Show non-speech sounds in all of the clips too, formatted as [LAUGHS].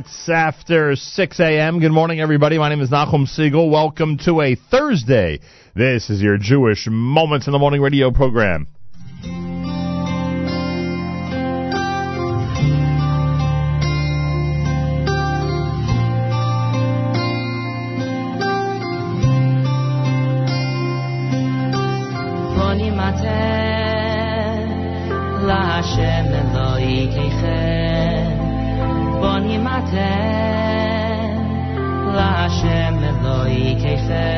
That's after 6 a.m. Good morning, everybody. My name is Nachum Segal. Welcome to a Thursday. This is your Jewish Moments in the Morning radio program. bon imate la shem loy kefe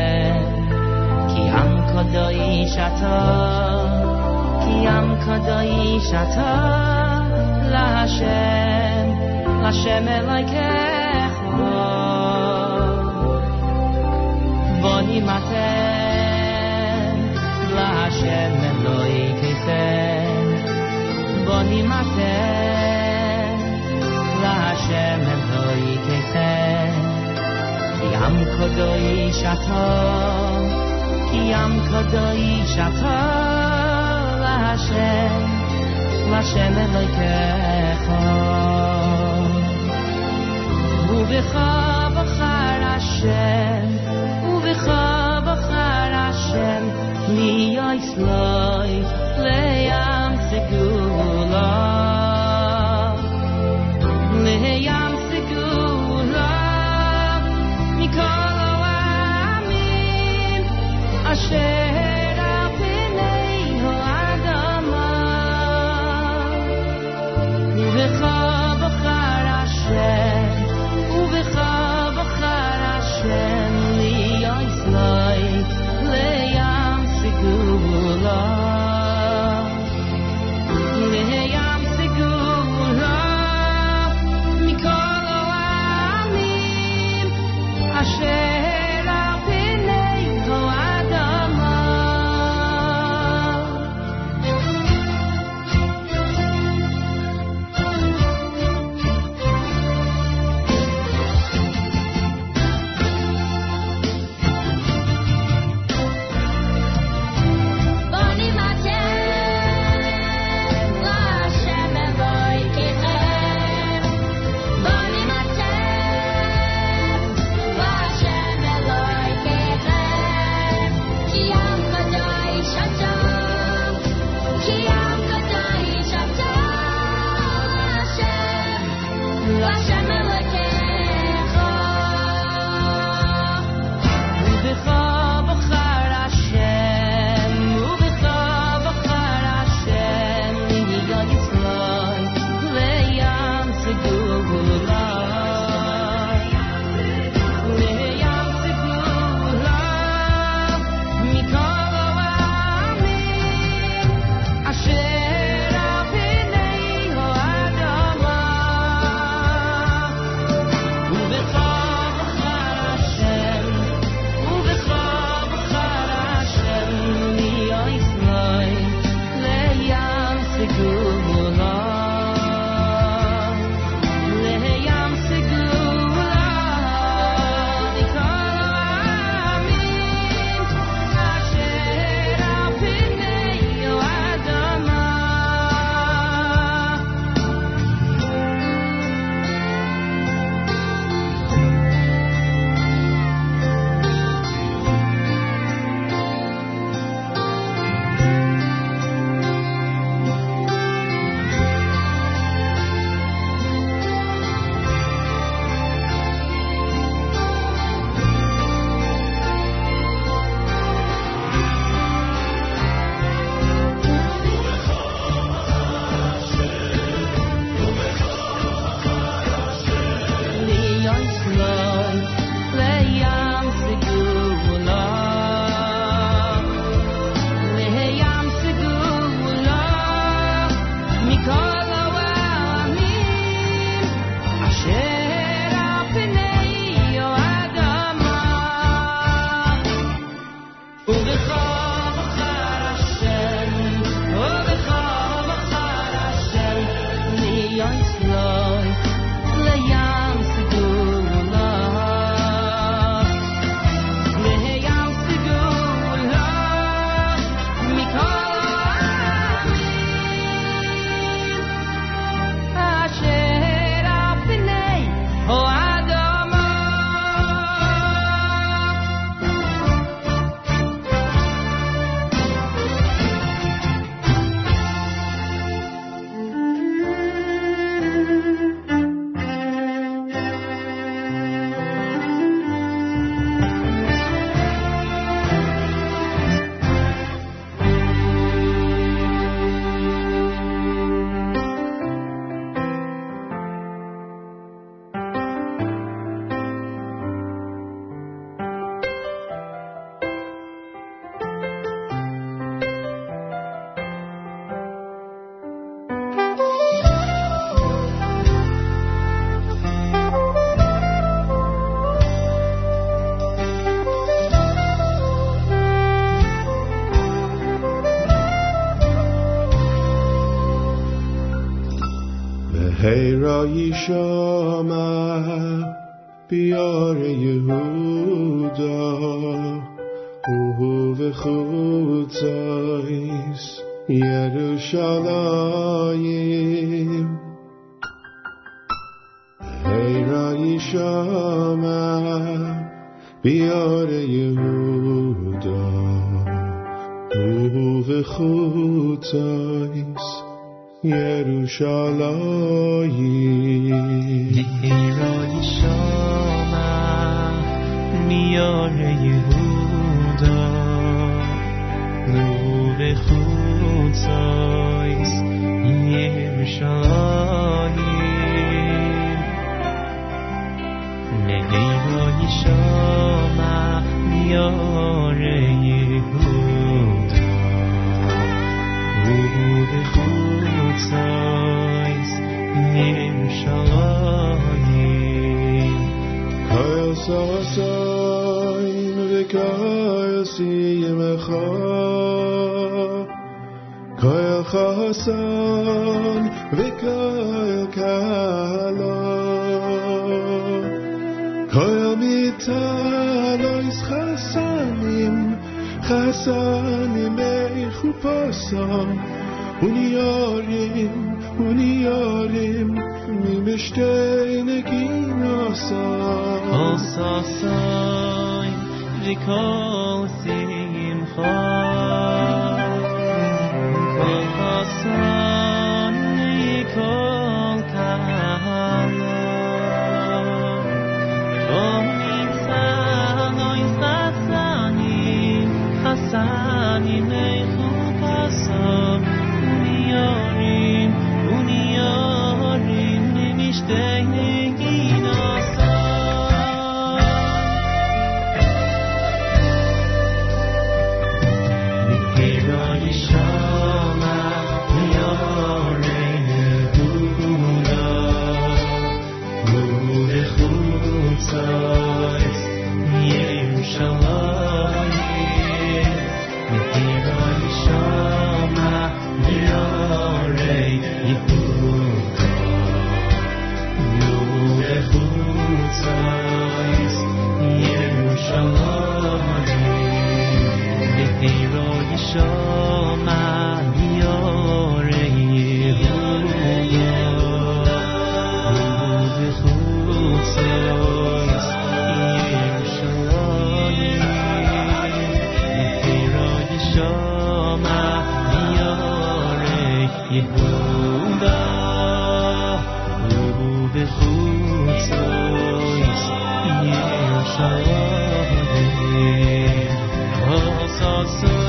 ki am kodoy shato ki am kodoy shato la shem la shem loy ke bon imate la shem shem em hoy kete yam kodoy shata ki yam kodoy shata la shem la shem em hoy kete u vecha vachar shem u vecha حیراییش آمد. بیار یهودا. قهوه خوتاییست یروشالایم حیراییش آمد. بیار یهودا. قهوه خوتاییست یروشالایی. ایرانی شامم میان یهودا نور خود سایز یروشالایی نه ایرانی شامم میان song اون یاریم اون یاریم میمشته اینگی ناسای آساسای ریکاسیم خواه. آساسای ریکاسیم Mimishtei show. Because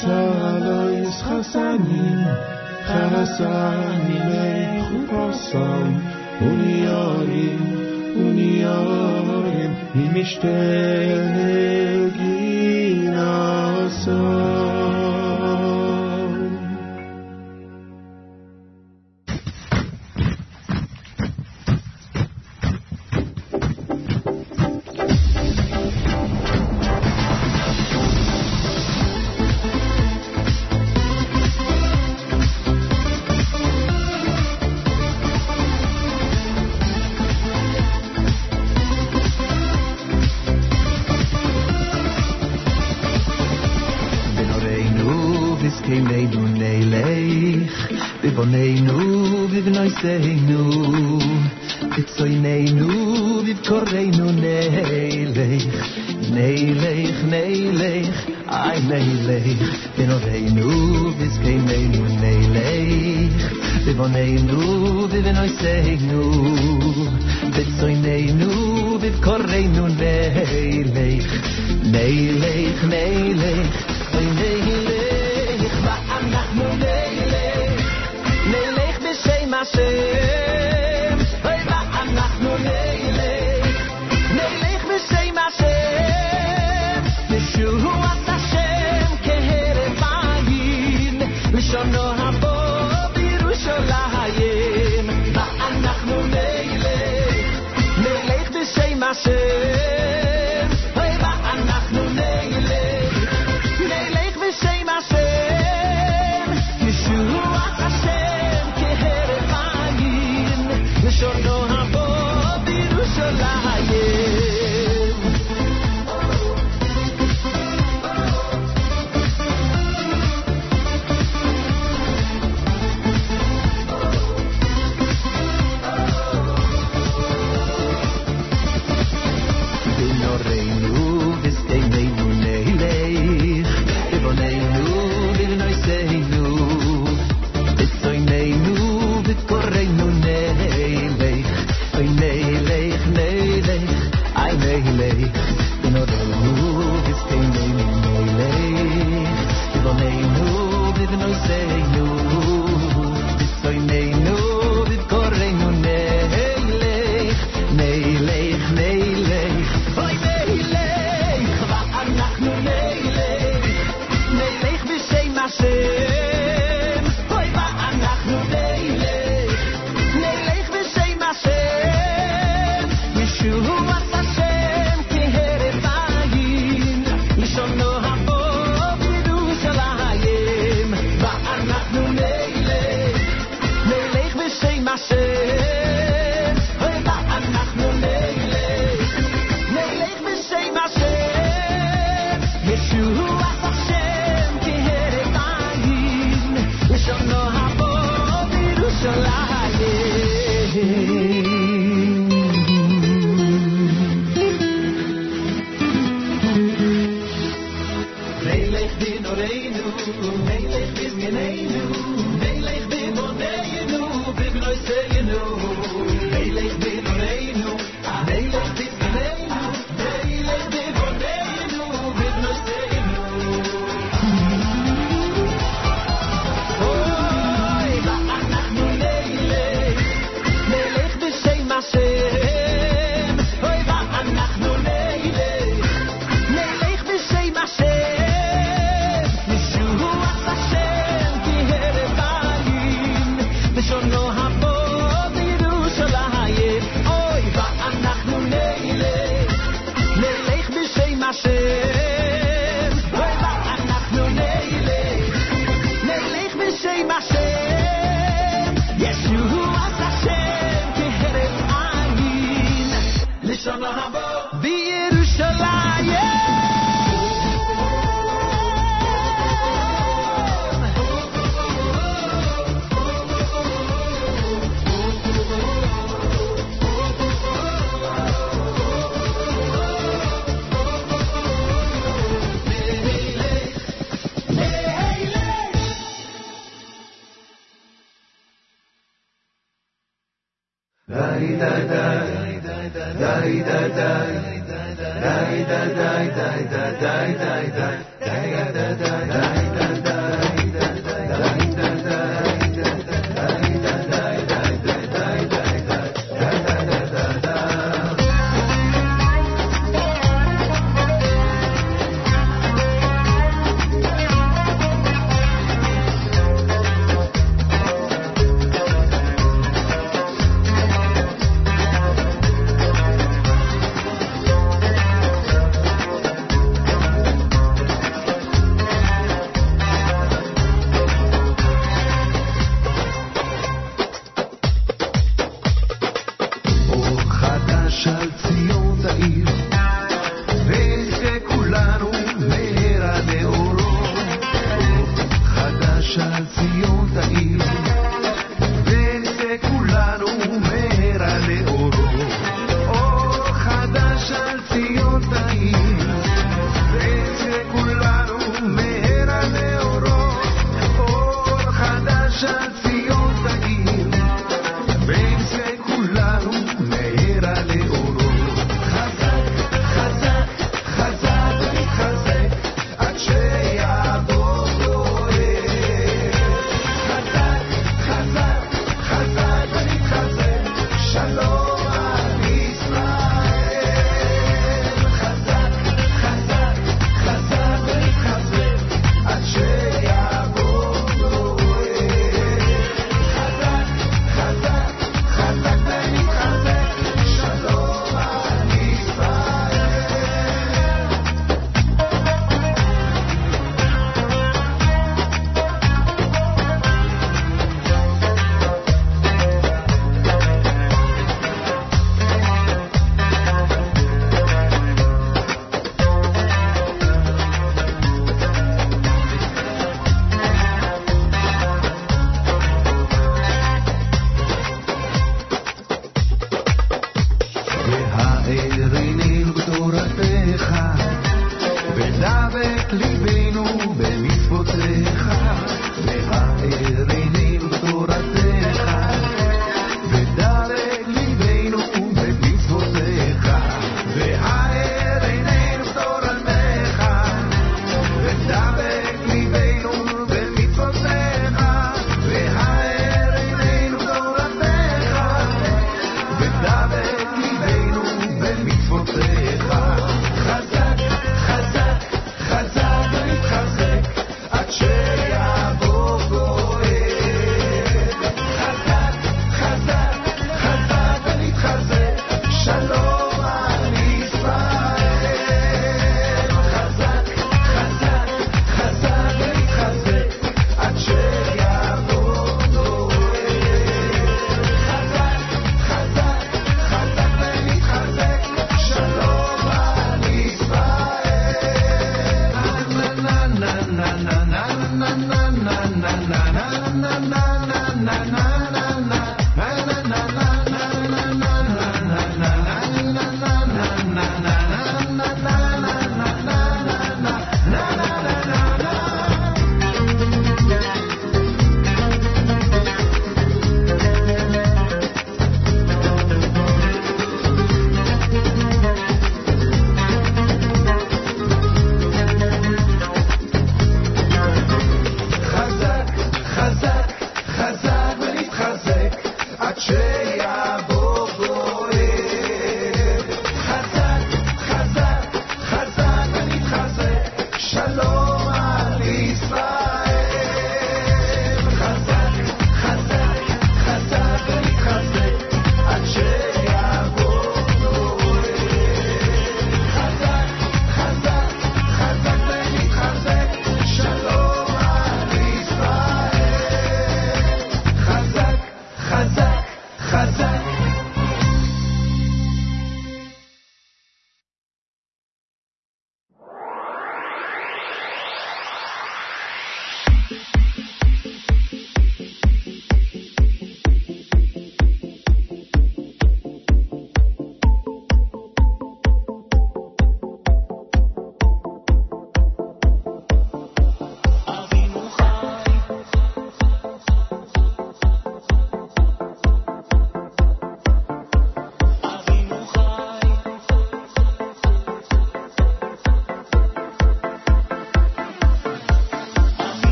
Sadois Hassanim, Hassanim, Hassan, Uniorim, Uniorim, Mimishtenim. ih nu it zey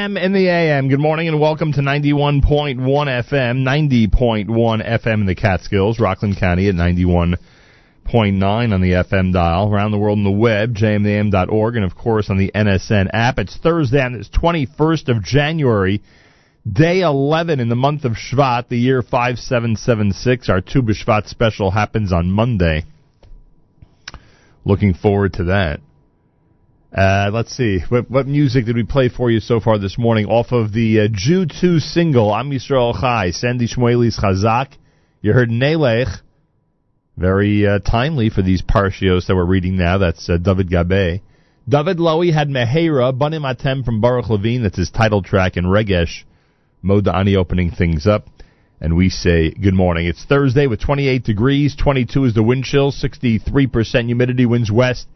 JM in the AM. Good morning and welcome to 91.1 FM, 90.1 FM in the Catskills, Rockland County at 91.9 on the FM dial, around the world on the web, jmam.org, and of course on the NSN app. It's Thursday on this 21st of January, day 11 in the month of Shvat, the year 5776. Our Tu B'Shvat special happens on Monday. Looking forward to that. Uh, let's see. What, what music did we play for you so far this morning? Off of the uh, Jew 2 single, Am Yisrael Chai, Sandy Shmueli's Chazak. You heard Nelech. Very uh, timely for these parshios that we're reading now. That's uh, David Gabe. David Lowy had Mehera, Banim Atem from Baruch Levine. That's his title track. And Regesh, Modani opening things up. And we say good morning. It's Thursday with 28 degrees. 22 is the wind chill. 63% humidity. Winds west.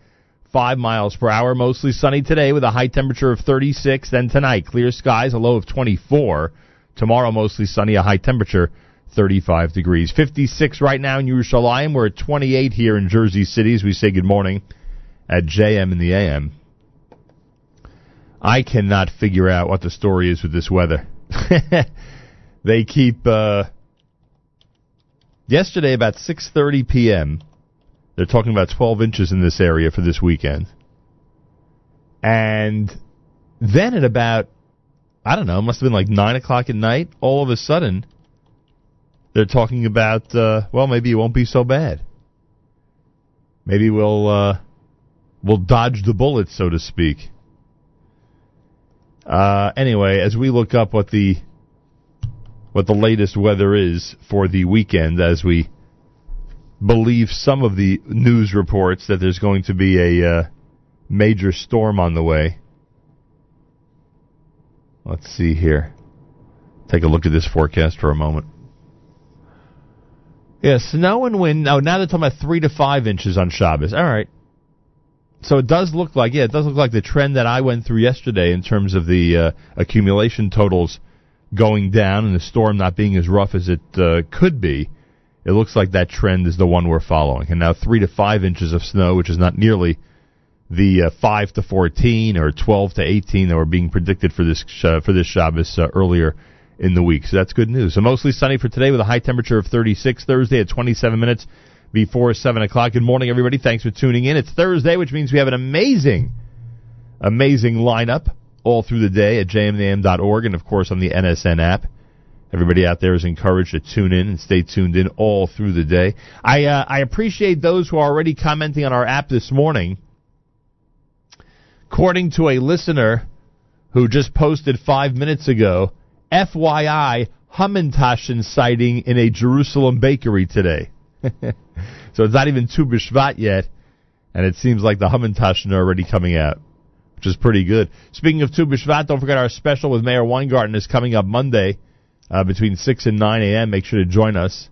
5 miles per hour. Mostly sunny today with a high temperature of 36. Then tonight, clear skies, a low of 24. Tomorrow, mostly sunny, a high temperature 35 degrees. 56 right now in Yerushalayim. We're at 28 here in Jersey City as we say good morning at JM in the AM. I cannot figure out what the story is with this weather. [LAUGHS] they keep uh, yesterday about 6:30 p.m. They're talking about 12 inches in this area for this weekend. And then at about, I don't know, it must have been like 9 o'clock at night, all of a sudden, they're talking about, uh, well, maybe it won't be so bad. Maybe we'll, uh, we'll dodge the bullet, so to speak. Uh, anyway, as we look up what the, what the latest weather is for the weekend, as we believe some of the news reports that there's going to be a uh, major storm on the way. Let's see here. Take a look at this forecast for a moment. Yeah, snow and wind. Oh, now they're talking about three to five inches on Shabbos. All right. So it does look like, yeah, it does look like the trend that I went through yesterday in terms of the uh, accumulation totals going down and the storm not being as rough as it uh, could be it looks like that trend is the one we're following. And now three to five inches of snow, which is not nearly the uh, five to fourteen or twelve to eighteen that were being predicted for this uh, for this Shabbos uh, earlier in the week. So that's good news. So mostly sunny for today with a high temperature of 36. Thursday at 27 minutes before seven o'clock. Good morning, everybody. Thanks for tuning in. It's Thursday, which means we have an amazing, amazing lineup all through the day at jmam.org and of course on the NSN app. Everybody out there is encouraged to tune in and stay tuned in all through the day. I uh, I appreciate those who are already commenting on our app this morning. According to a listener who just posted five minutes ago, FYI, Hamantashen sighting in a Jerusalem bakery today. [LAUGHS] so it's not even Tu B'Shvat yet, and it seems like the Hamantashen are already coming out, which is pretty good. Speaking of Tu B'Shvat, don't forget our special with Mayor Weingarten is coming up Monday uh, between 6 and 9 a.m. Make sure to join us.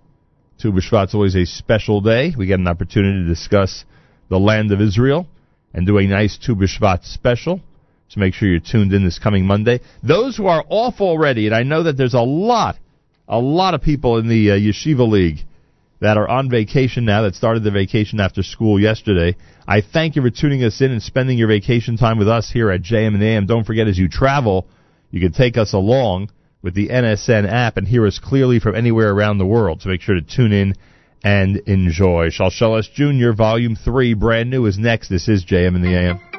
Tu B'Shvat's always a special day. We get an opportunity to discuss the land of Israel and do a nice Tu B'Shvat special. So make sure you're tuned in this coming Monday. Those who are off already, and I know that there's a lot, a lot of people in the uh, Yeshiva League that are on vacation now, that started their vacation after school yesterday. I thank you for tuning us in and spending your vacation time with us here at JM and AM. Don't forget, as you travel, you can take us along with the NSN app and hear us clearly from anywhere around the world. So make sure to tune in and enjoy. Shalshelis Jr. Volume 3, brand new, is next. This is JM in the AM. Am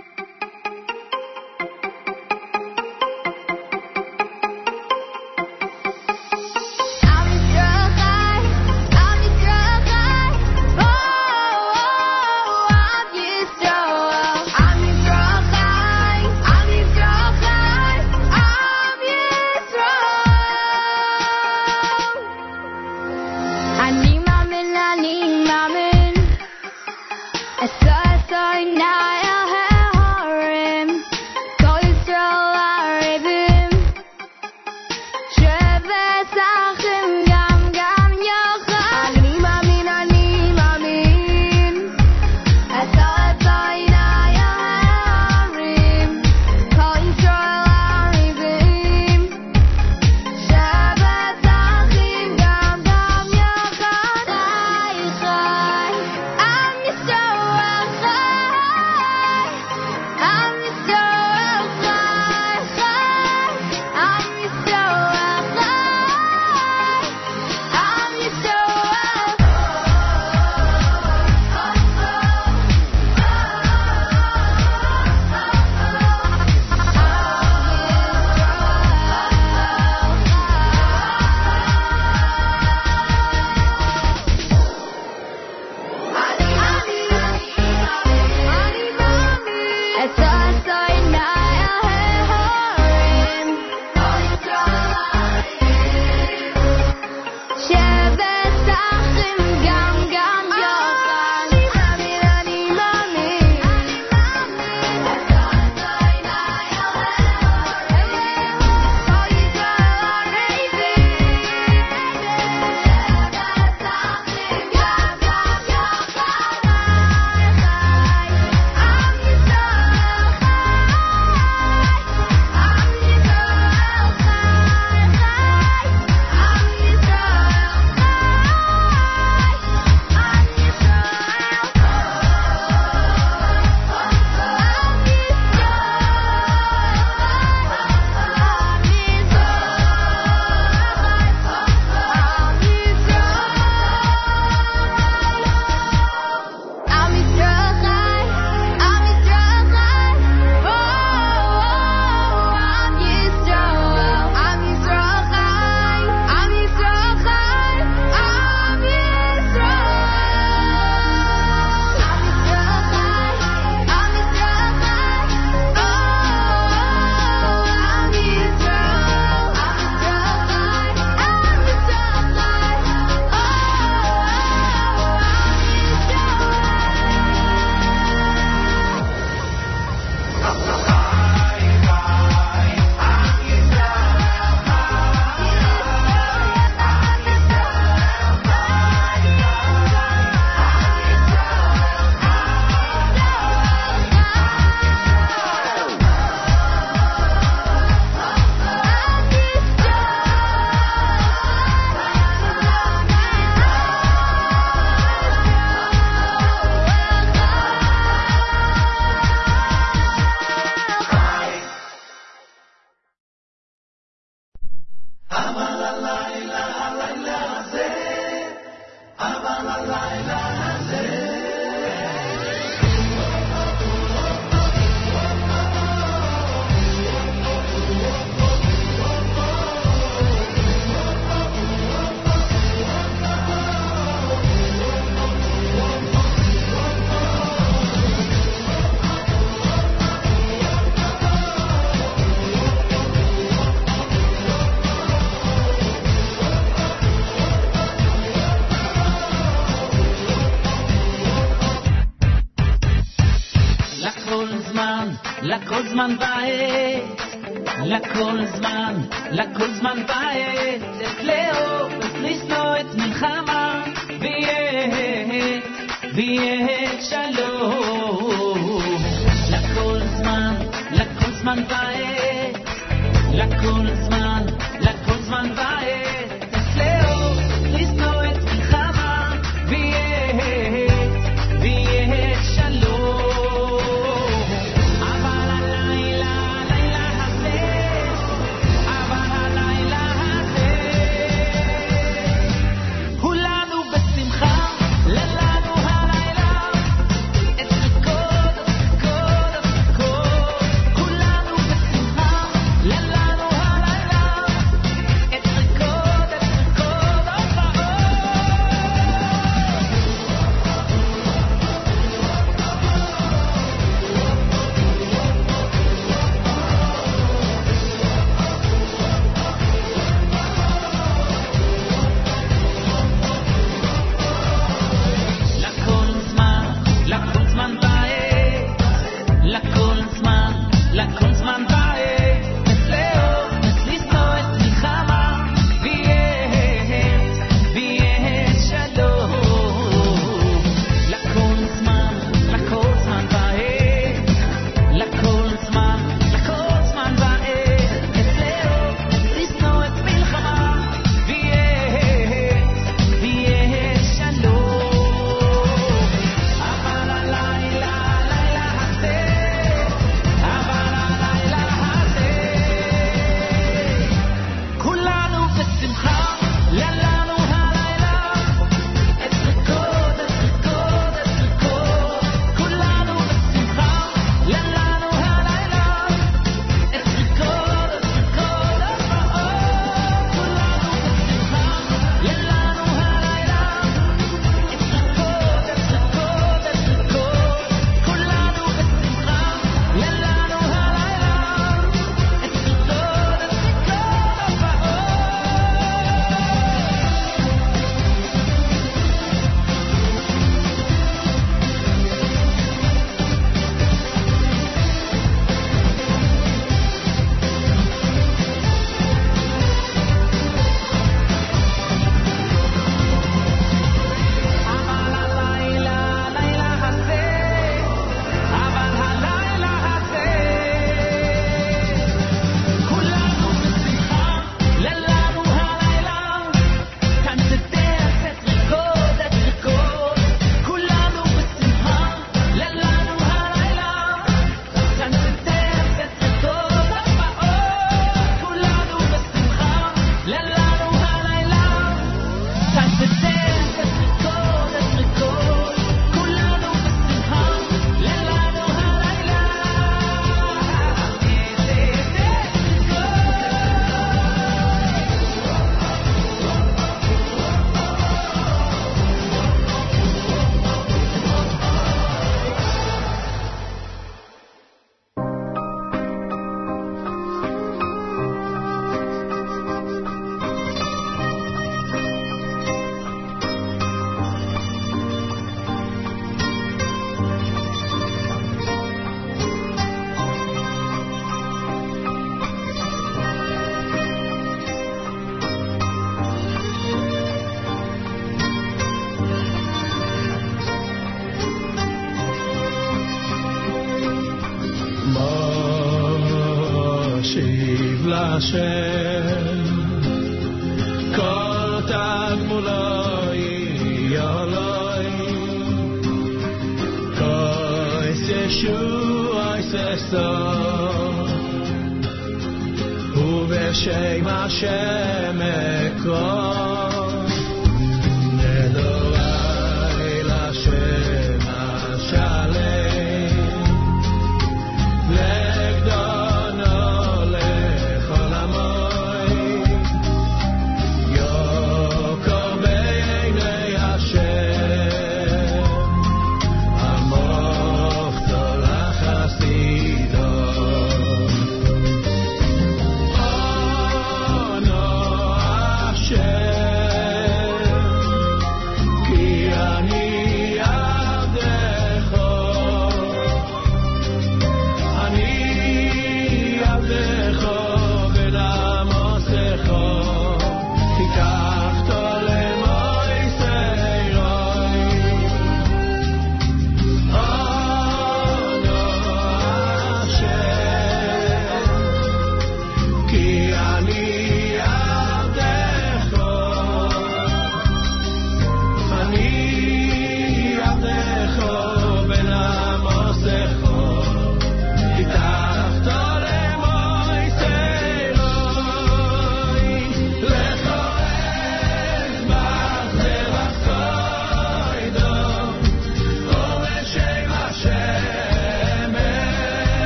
Hashem.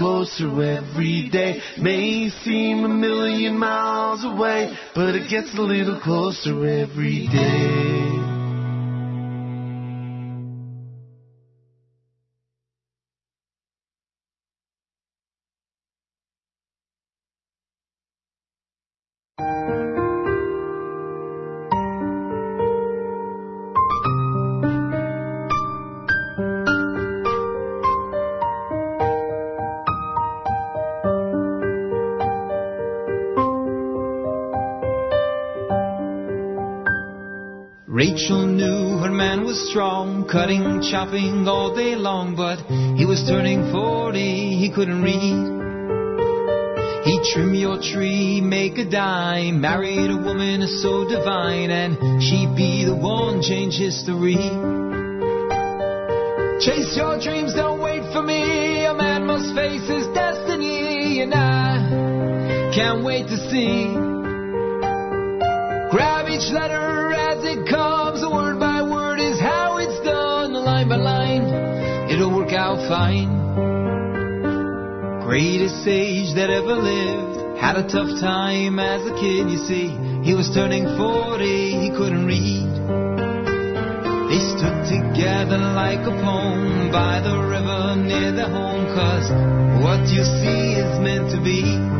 closer every day. May seem a million miles away, but it gets a little closer every day. Was strong, cutting, chopping all day long, but he was turning 40, he couldn't read. He'd trim your tree, make a dime, married a woman so divine, and she'd be the one change history. Chase your dreams, don't wait for me. A man must face his destiny, and I can't wait to see. Grab each letter Fine. Greatest sage that ever lived, had a tough time as a kid, you see. He was turning 40, he couldn't read. They stood together like a poem by the river near their home, cause what you see is meant to be.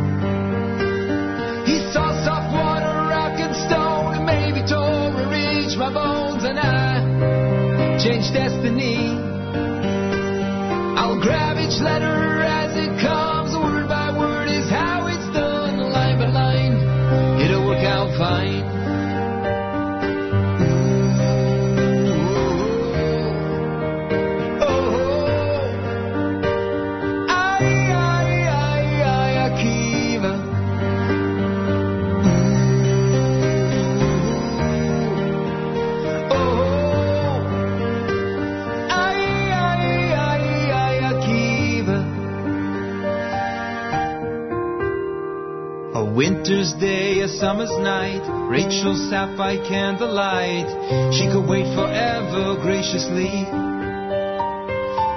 Summer's night, Rachel sat by candlelight. She could wait forever graciously.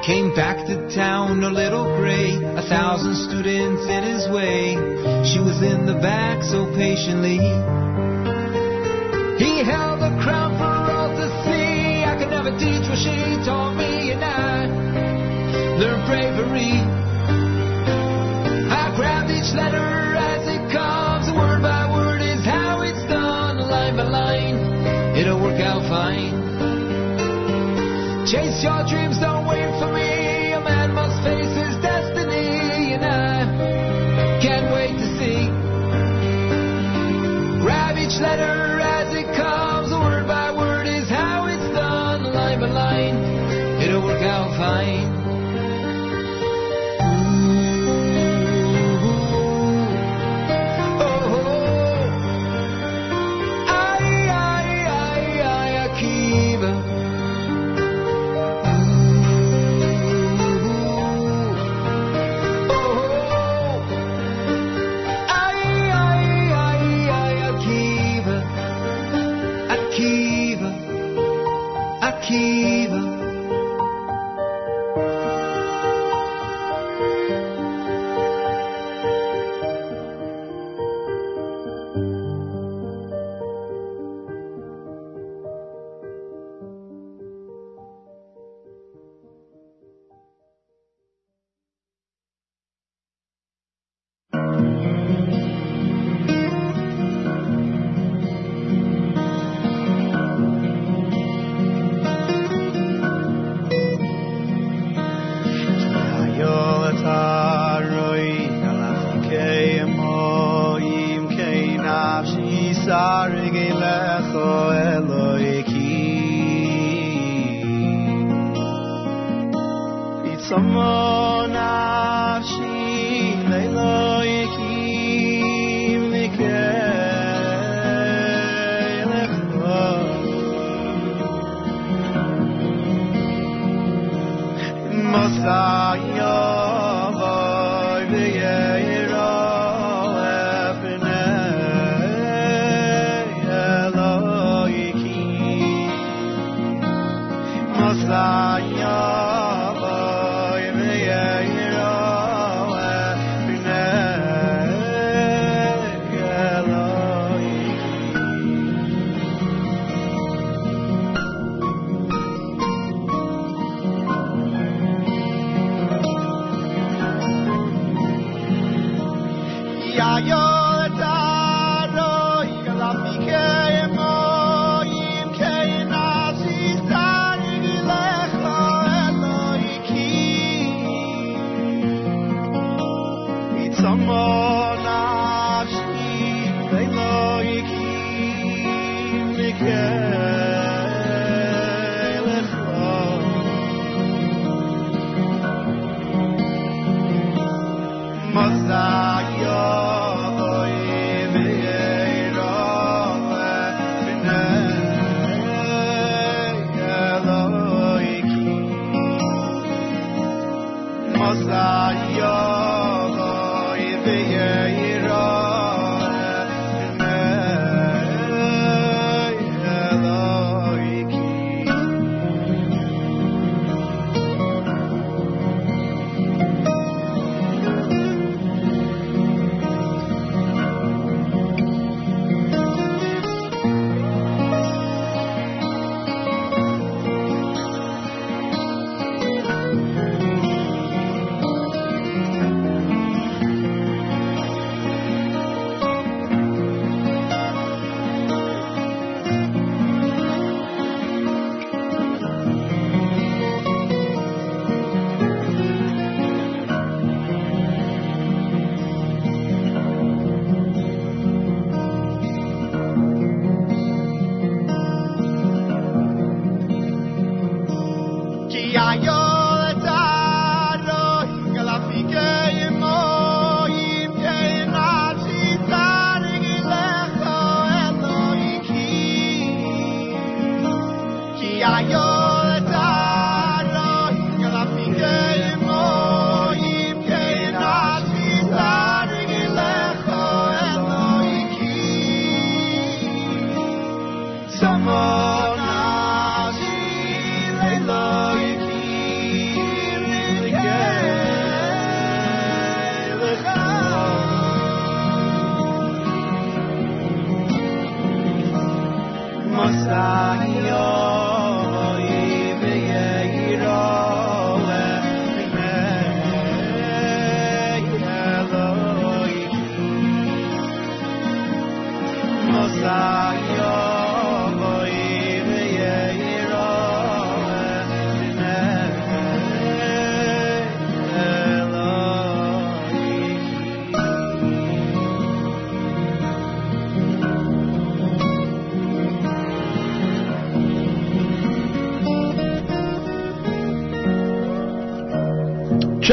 Came back to town a little gray, a thousand students in his way. She was in the back so patiently. He held your dreams, Yoslan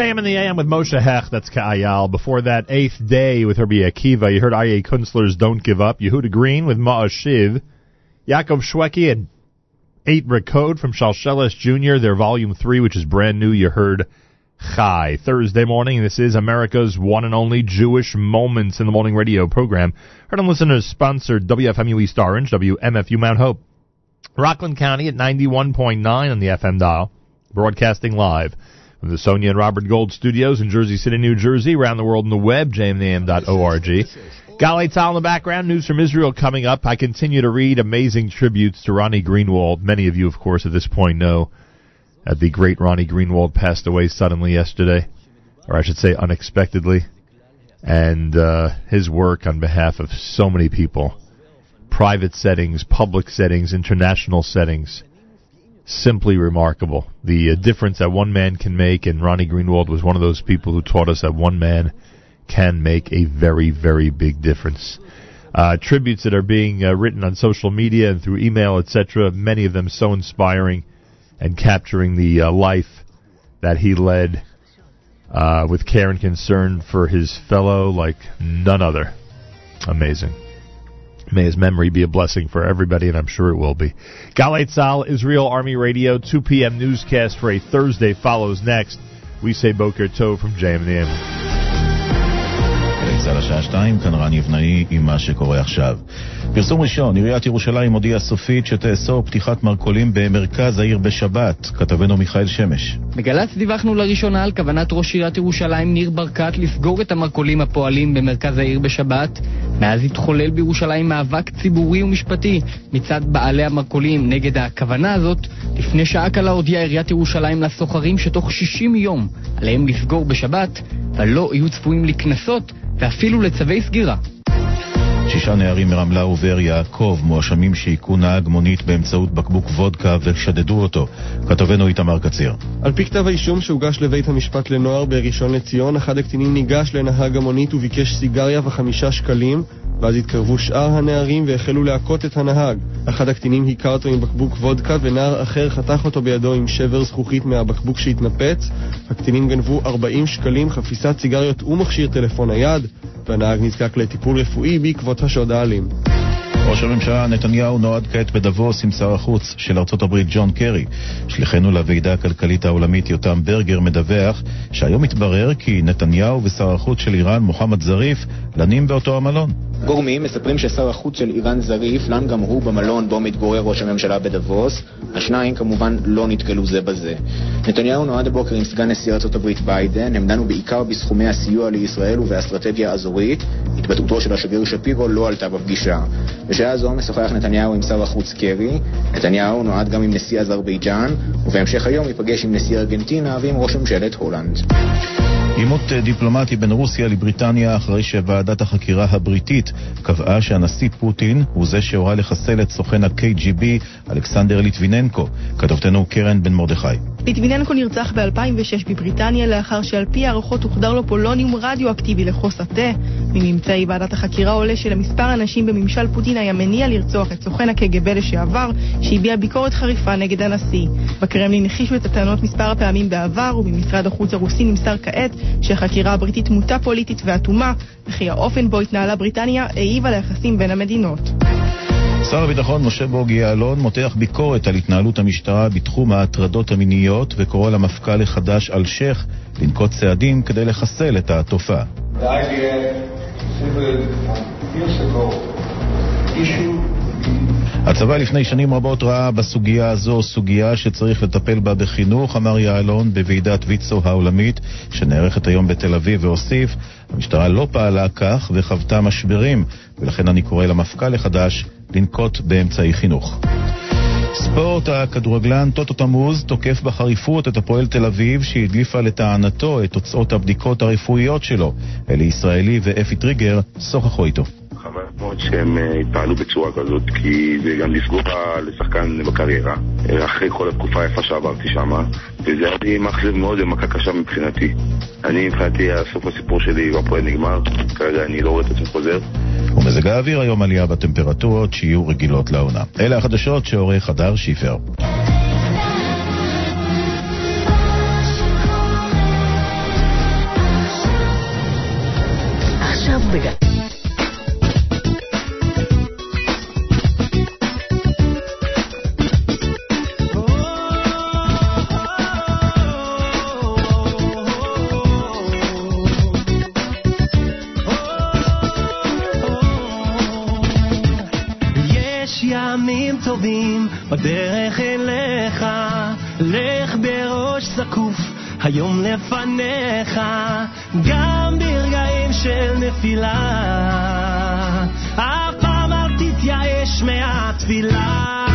JM in the AM with Moshe Hecht, that's Ka'ayal. Before that, Eighth Day with Rebbe Akiva. You heard Aryeh Kunstler's Don't Give Up. Yehuda Green with Ma'ashiv. Yaakov Shwekey and Eight Recode from Shalshelis Jr., their Volume 3, which is brand new. You heard Chai. Thursday morning, this is America's one and only Jewish Moments in the Morning radio program. Heard on listeners sponsored WFMU East Orange, WMFU Mount Hope. Rockland County at 91.9 on the FM dial. Broadcasting live from the Sonia and Robert Gold studios in Jersey City, New Jersey, around the world on the web, jmnam.org. Galei Tal in the background, news from Israel coming up. I continue to read amazing tributes to Ronnie Greenwald. Many of you, of course, at this point know that the great Ronnie Greenwald passed away suddenly yesterday, or I should say unexpectedly. And uh, his work on behalf of so many people, private settings, public settings, international settings, simply remarkable. The uh, difference that one man can make, and Ronnie Greenwald was one of those people who taught us that one man can make a very, very big difference. Uh, tributes that are being uh, written on social media and through email, etc., many of them so inspiring and capturing the uh, life that he led uh, with care and concern for his fellow like none other. Amazing. May his memory be a blessing for everybody, and I'm sure it will be. Galei Tzahal, Israel Army Radio, 2 p.m. newscast for a Thursday follows next. We say Boker Tov from JM in the AM. צה"ל השעה 2, כאן רן יבנאי עם מה שקורה עכשיו. פרסום ראשון, עיריית ירושלים הודיעה סופית שתאסור פתיחת מרכולים במרכז העיר בשבת. כתבנו מיכאל שמש. בגל"צ דיווחנו לראשונה על כוונת ראש עיריית ירושלים ניר ברקת לסגור את המרכולים הפועלים במרכז העיר בשבת. מאז התחולל בירושלים מאבק ציבורי ומשפטי מצד בעלי המרכולים נגד הכוונה הזאת. לפני שעה קלה הודיעה עיריית ירושלים לסוחרים שתוך 60 יום עליהם לסגור בשבת, ולא יהיו צפויים לקנסות ואפילו לצווי סגירה. שישה נערים מרמלה ובאר יעקב מואשמים שהיכו נהג מונית באמצעות בקבוק וודקה ושדדו אותו. כתבנו איתמר קציר. על פי כתב האישום שהוגש לבית המשפט לנוער בראשון לציון, אחד הקטינים ניגש לנהג המונית וביקש סיגריה וחמישה שקלים, ואז התקרבו שאר הנערים והחלו להכות את הנהג. אחד הקטינים היכה אותו עם בקבוק וודקה ונער אחר חתך אותו בידו עם שבר זכוכית מהבקבוק שהתנפץ. הקטינים גנבו 40 שקלים, חפיסת סיגריות ומכשיר טלפון נייד, והנהג נזקק לטיפול רפואי בעקבות השוד האלים. ראש הממשלה נתניהו נועד כעת בדבוס עם שר החוץ של ארצות הברית ג'ון קרי. שליחנו לוועידה הכלכלית העולמית יותם ברגר מדווח שהיום מתברר כי נתניהו ושר החוץ של איראן מוחמד זריף לנים באותו המלון. גורמים מספרים ששר החוץ של איראן זריף לן גם הוא במלון בו מתגורר ראש הממשלה בדבוס. השניים כמובן לא נתקלו זה בזה. נתניהו נועד הבוקר עם סגן נשיא ארצות הברית ביידן, הם דנו בעיקר בסכומי הסיוע לישראל ובאסטרטגיה האזורית. התבטאותו של השגריר שפירו לא עלתה בפגישה. בשעה זו משוחח נתניהו עם שר החוץ קרי. נתניהו נועד גם עם נשיא אזרבייג'אן, ובהמשך היום ייפגש עם נשיא ארגנטינה ועם ראש ממשלת הולנד. עימות דיפלומטי בין רוסיה לבריטניה אחרי שוועדת החקירה הבריטית קבעה שהנשיא פוטין הוא זה שהורה לחסל את סוכן ה-KGB אלכסנדר ליטביננקו. כתבתנו קרן בן מרדכי. ליטביננקו נרצח ב-2006 בבריטניה לאחר שעל פי הערכות הוחדר לו פולוניום רדיואקטיבי לחוס התה. מממצאי ועדת החקירה עולה שלמספר אנשים בממשל פוטין היה מניע לרצוח את סוכן הקג"ב לשעבר, שהביע ביקורת חריפה נגד הנשיא. בקרמלין הכחישו את הטענות מספר הפעמים בעבר, וממשרד החוץ הרוסי נמסר כעת שהחקירה הבריטית מוטה פוליטית ואטומה, וכי האופן בו התנהלה בריטניה העיב על היחסים בין המדינות. שר הביטחון משה בוגי יעלון מותח ביקורת על התנהלות המשטרה בתחום ההטרדות המיניות וקורא למפכ"ל החדש אלשיך לנקוט צעדים כדי לחסל את התופעה. הצבא לפני שנים רבות ראה בסוגיה הזו סוגיה שצריך לטפל בה בחינוך, אמר יעלון בוועידת ויצו העולמית שנערכת היום בתל אביב והוסיף המשטרה לא פעלה כך וחוותה משברים ולכן אני קורא למפכ"ל החדש לנקוט באמצעי חינוך. ספורט הכדורגלן טוטו תמוז תוקף בחריפות את הפועל תל אביב שהדליפה לטענתו את תוצאות הבדיקות הרפואיות שלו. אלי ישראלי ואפי טריגר שוחחו איתו. חבל מאוד שהם אה, התפעלו בצורה כזאת, כי זה גם לפגוע לשחקן בקריירה, אה, אחרי כל התקופה היפה שעברתי שם, וזה היה לי מאכזב מאוד ומכה קשה מבחינתי. אני מבחינתי, סוף הסיפור שלי בפועל נגמר, כרגע אני לא רואה את עצמי חוזר. ומזג האוויר היום עלייה בטמפרטורות שיהיו רגילות לעונה. אלה החדשות שעורך הדר שיפר. עכשיו בגלל... בדרך אליך, לך בראש זקוף, היום לפניך, גם ברגעים של נפילה. אף פעם אל תתייאש מהתפילה,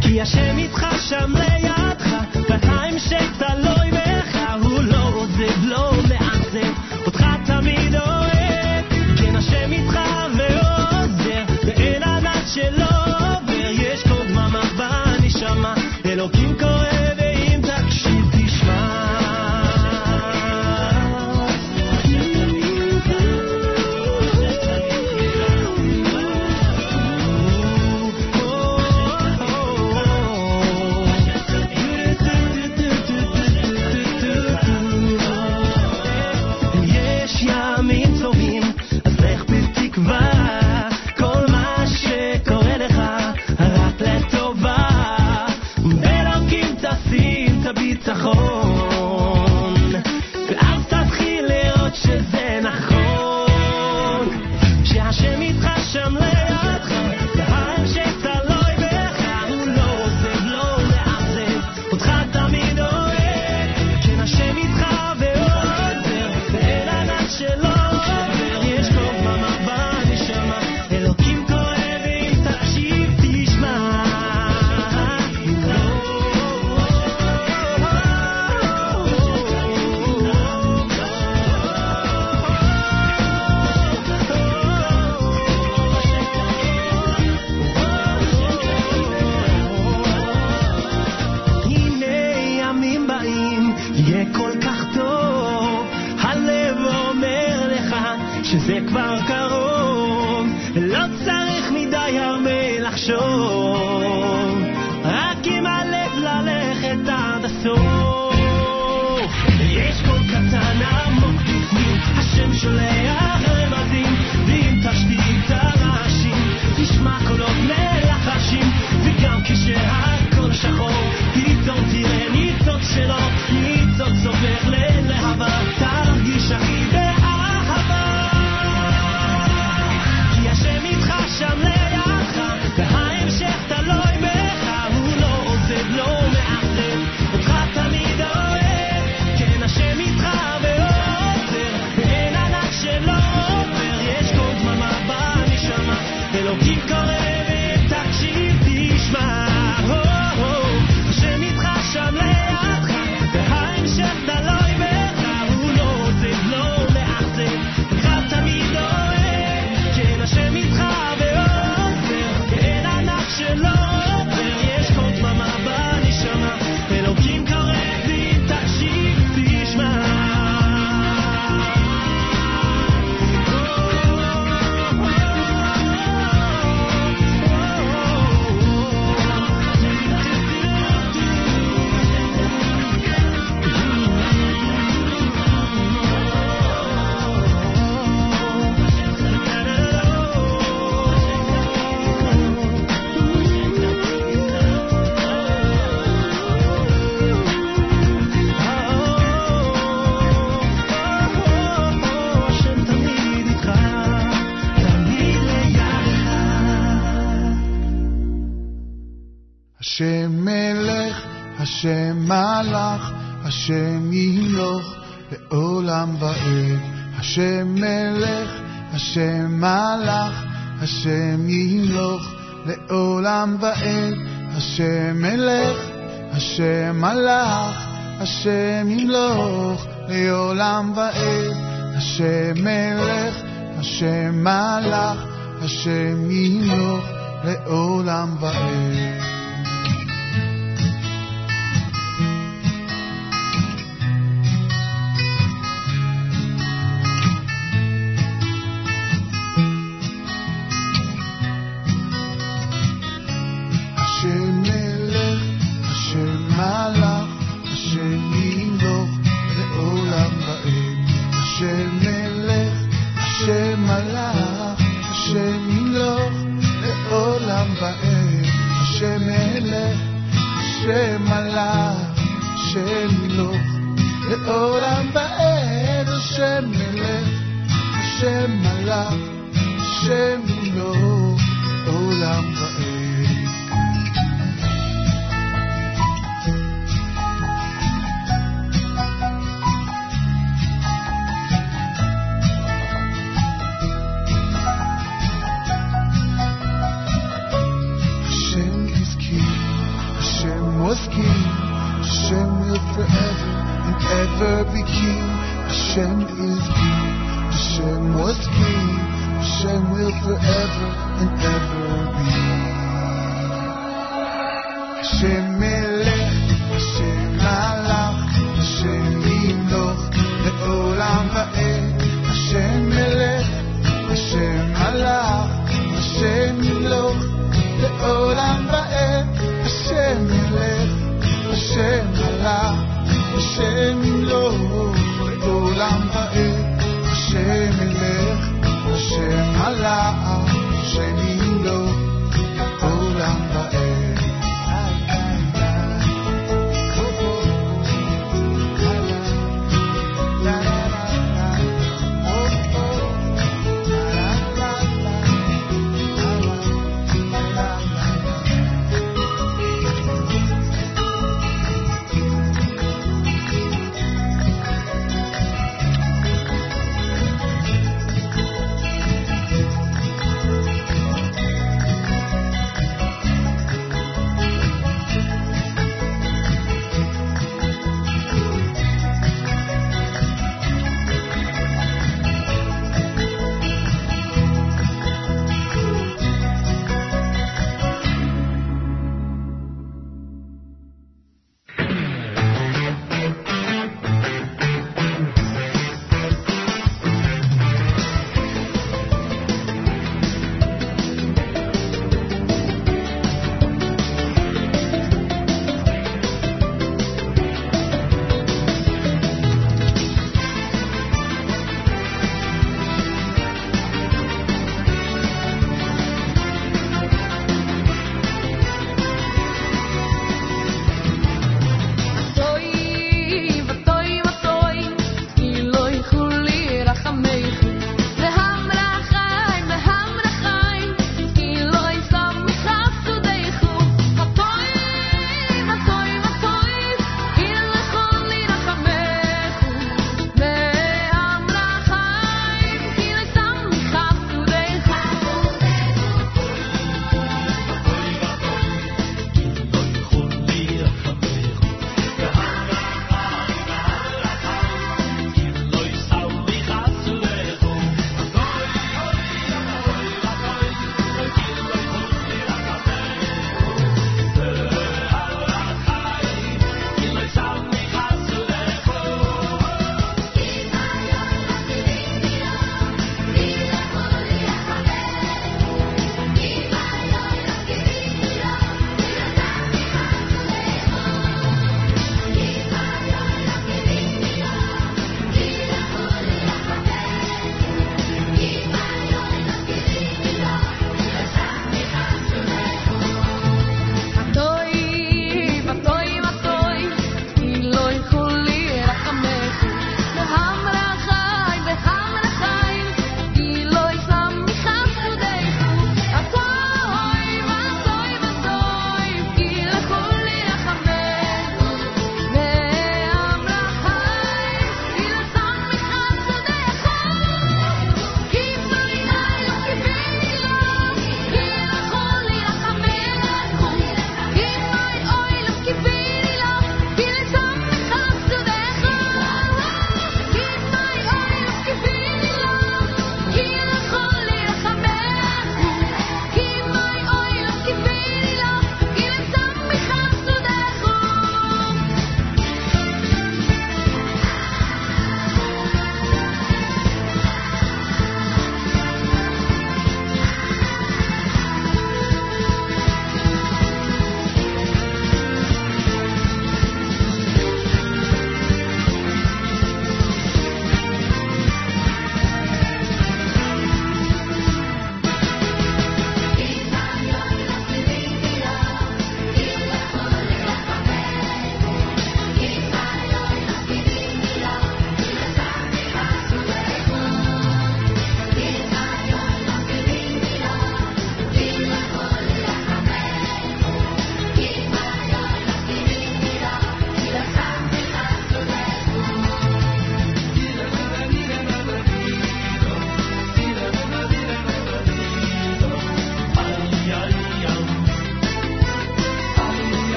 כי השם איתך שם לידך, וההמשך תלוי real. המלך, השם מלך, השם ימלוך לעולם ועד, השם מלך, השם מלך, השם ימלוך לעולם ועד, השם מלך, השם מלך, השם ימלוך לעולם ועד.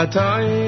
a time.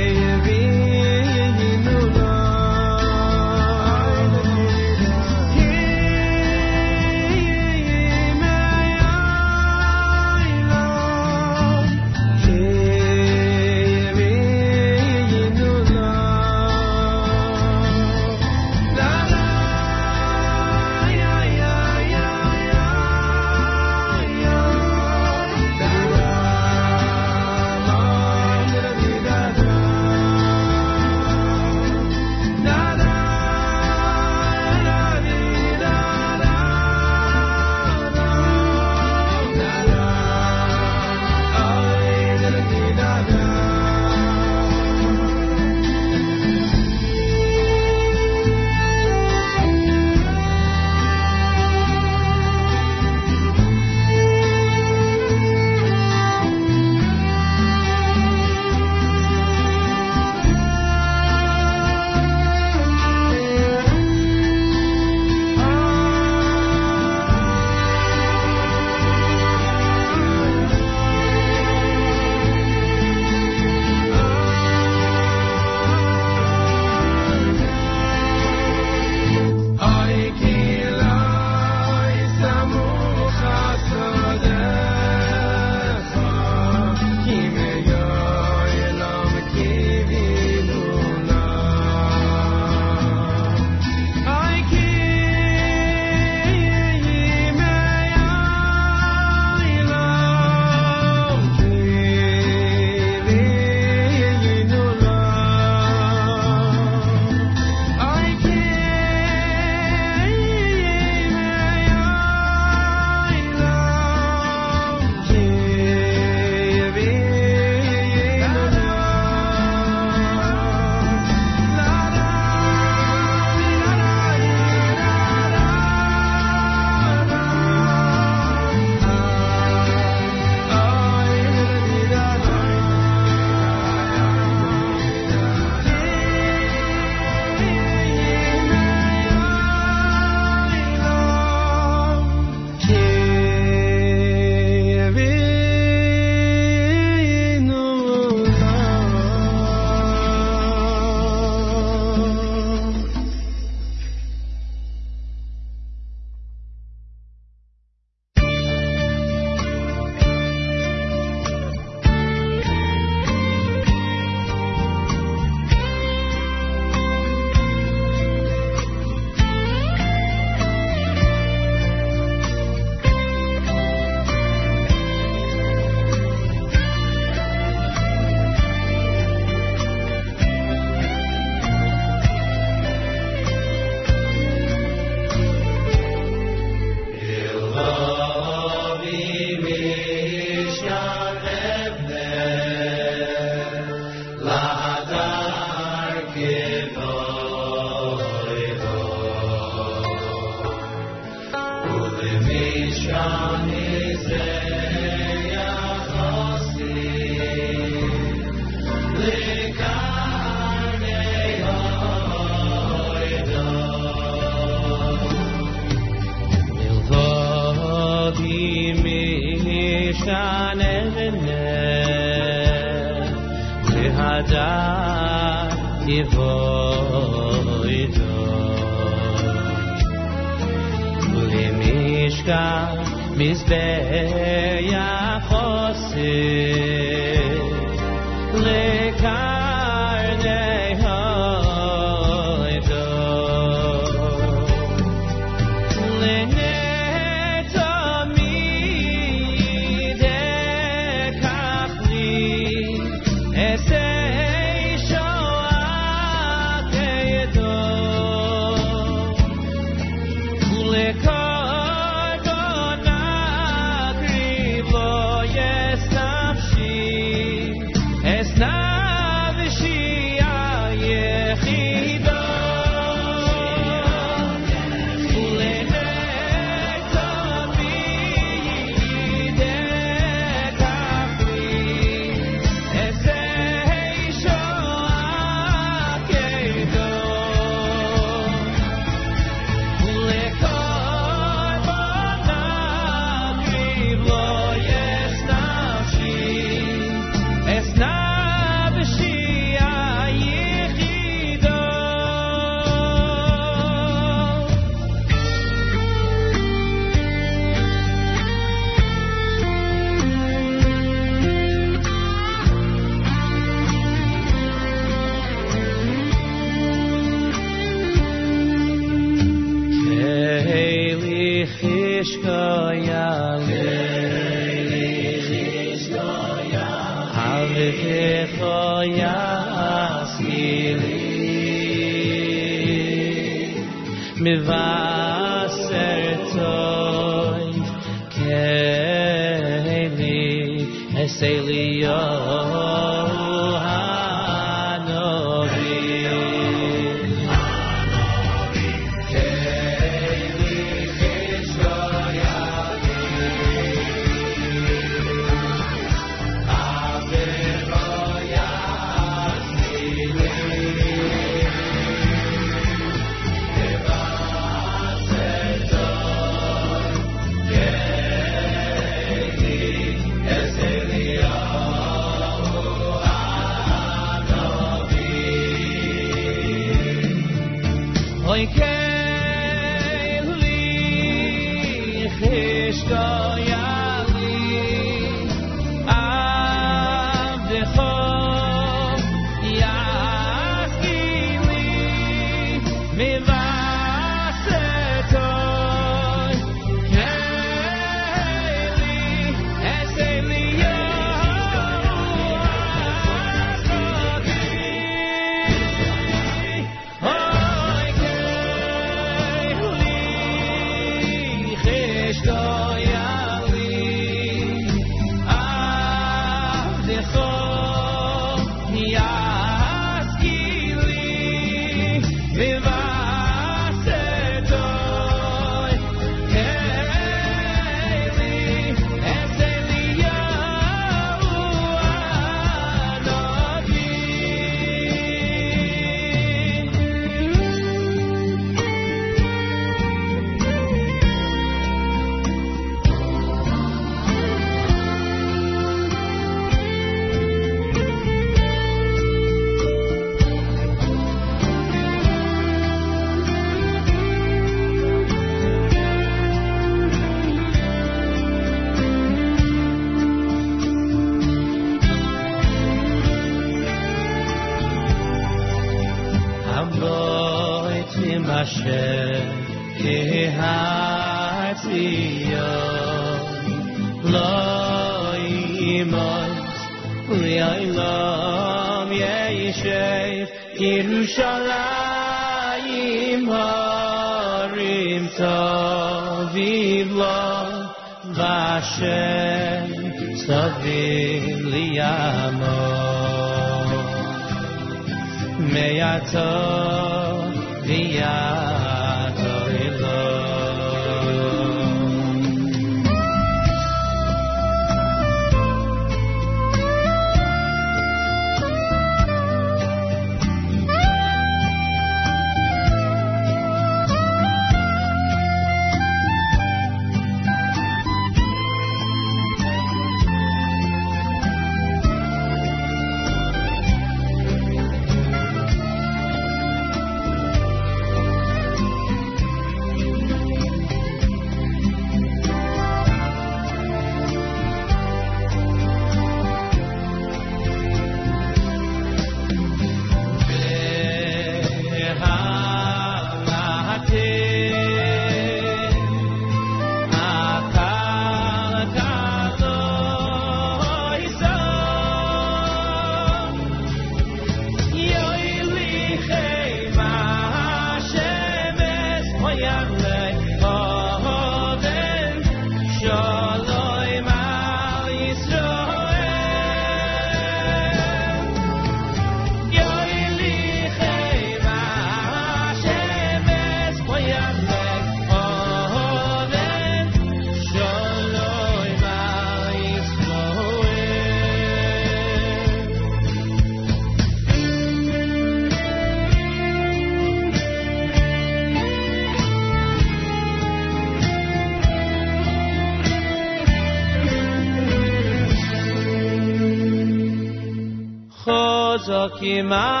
Chozokim alei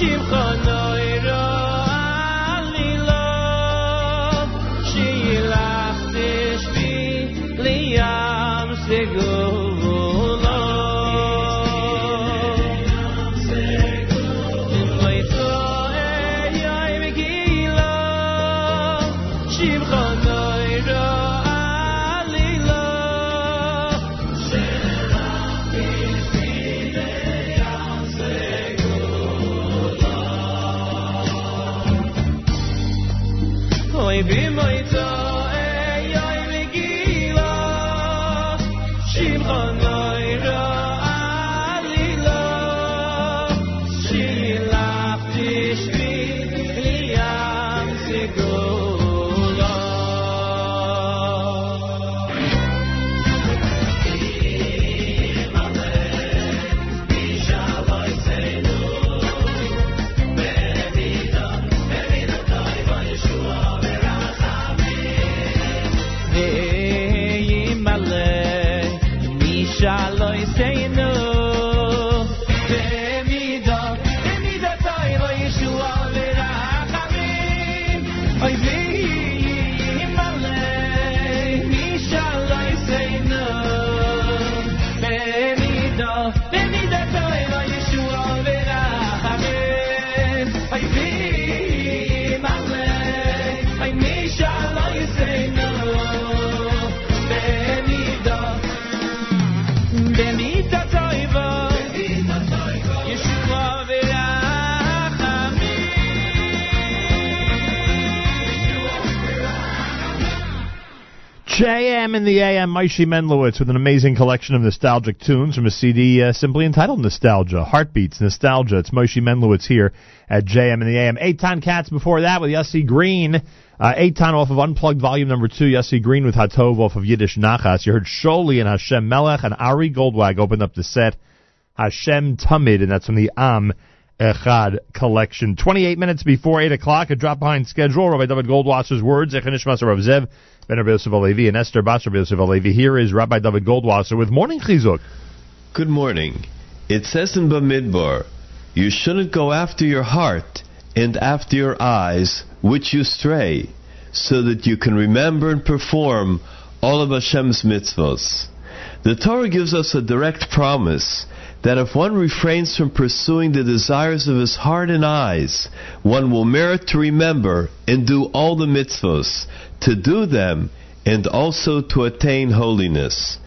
שמחו נוירו JM in the AM, Maishi Menlowitz with an amazing collection of nostalgic tunes from a CD uh, simply entitled Nostalgia. Heartbeats, Nostalgia. It's Maishi Menlowitz here at JM in the AM. Eitan Katz before that with Yossi Green. Uh, Eitan off of Unplugged Volume Number 2, Yossi Green with Hatov off of Yiddish Nachas. You heard Sholi and Hashem Melech and Ari Goldwag opened up the set. Hashem Tamid, and that's from the Am Echad collection. 28 minutes before 8 o'clock, a drop behind schedule. Rabbi David Goldwasser's words, Echanish Rav Zev, Rabbi Yosef Alevi, and Esther Bas Rabbi Yosef Alevi. Here is Rabbi David Goldwasser with Morning Chizuk. Good morning. It says in Bamidbar, you shouldn't go after your heart and after your eyes, which you stray, so that you can remember and perform all of Hashem's mitzvahs. The Torah gives us a direct promise that if one refrains from pursuing the desires of his heart and eyes, one will merit to remember and do all the mitzvahs, to do them and also to attain holiness.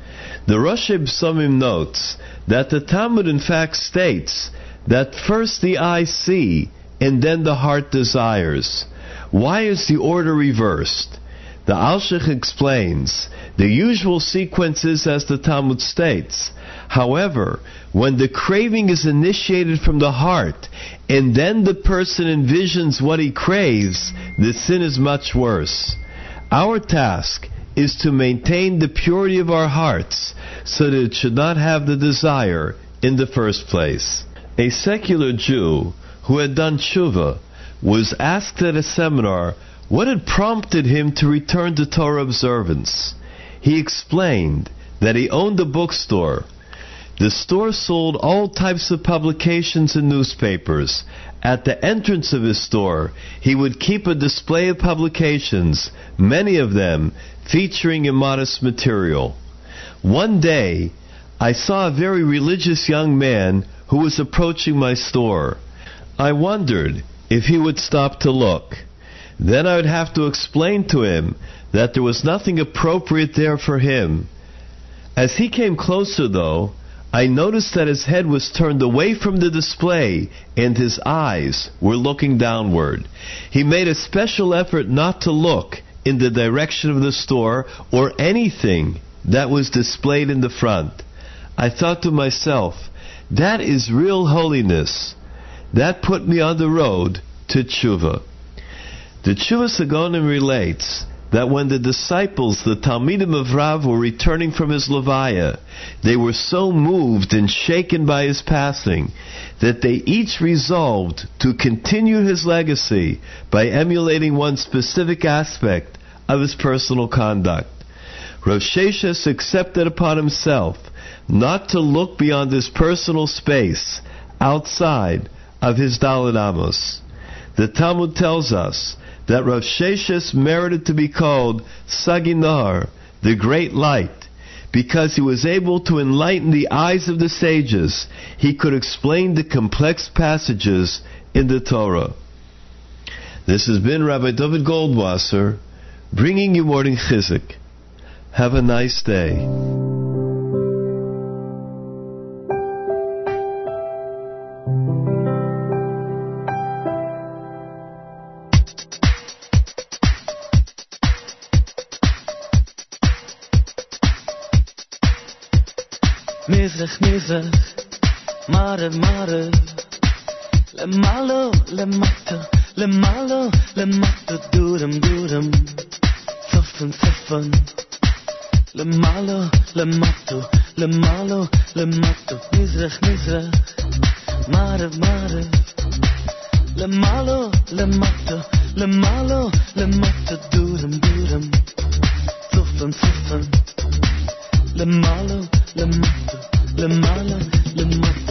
The Rosh Psamim notes that the Talmud in fact states that first the eye see and then the heart desires. Why is the order reversed? The Alshich explains the usual sequence is as the Talmud states. However, when the craving is initiated from the heart and then the person envisions what he craves, the sin is much worse. Our task is to maintain the purity of our hearts so that it should not have the desire in the first place. A secular Jew who had done tshuva was asked at a seminar what had prompted him to return to Torah observance. he explained that he owned a bookstore. The store sold all types of publications and newspapers. At the entrance of his store, he would keep a display of publications, many of them featuring immodest material. One day, I saw a very religious young man who was approaching my store. I wondered if he would stop to look. Then I would have to explain to him that there was nothing appropriate there for him. As he came closer, though, I noticed that his head was turned away from the display and his eyes were looking downward. He made a special effort not to look in the direction of the store or anything that was displayed in the front. I thought to myself, that is real holiness. That put me on the road to tshuva. The Tshuva Sagonim relates that when the disciples, the Talmidim of Rav, were returning from his Levaya, they were so moved and shaken by his passing that they each resolved to continue his legacy by emulating one specific aspect of his personal conduct. Rav Sheshes accepted upon himself not to look beyond his personal space outside of his Amos. The Talmud tells us that Rav Sheshes merited to be called Sagi Nahor, the great light, because he was able to enlighten the eyes of the sages. He could explain the complex passages in the Torah. This has been Rabbi David Goldwasser bringing you morning chizuk. Have a nice day. Mizrach, mizrach, mare, mare. Lemalo, lemato, lemalo, lemato, durum, durum. le matto Lemalo, lemato, lemalo, lemato. Mizrach, mizrach, mare, mare. Lemalo, lemato, lemalo, lemato, durum, durum. le malo le matto למעלה למטה,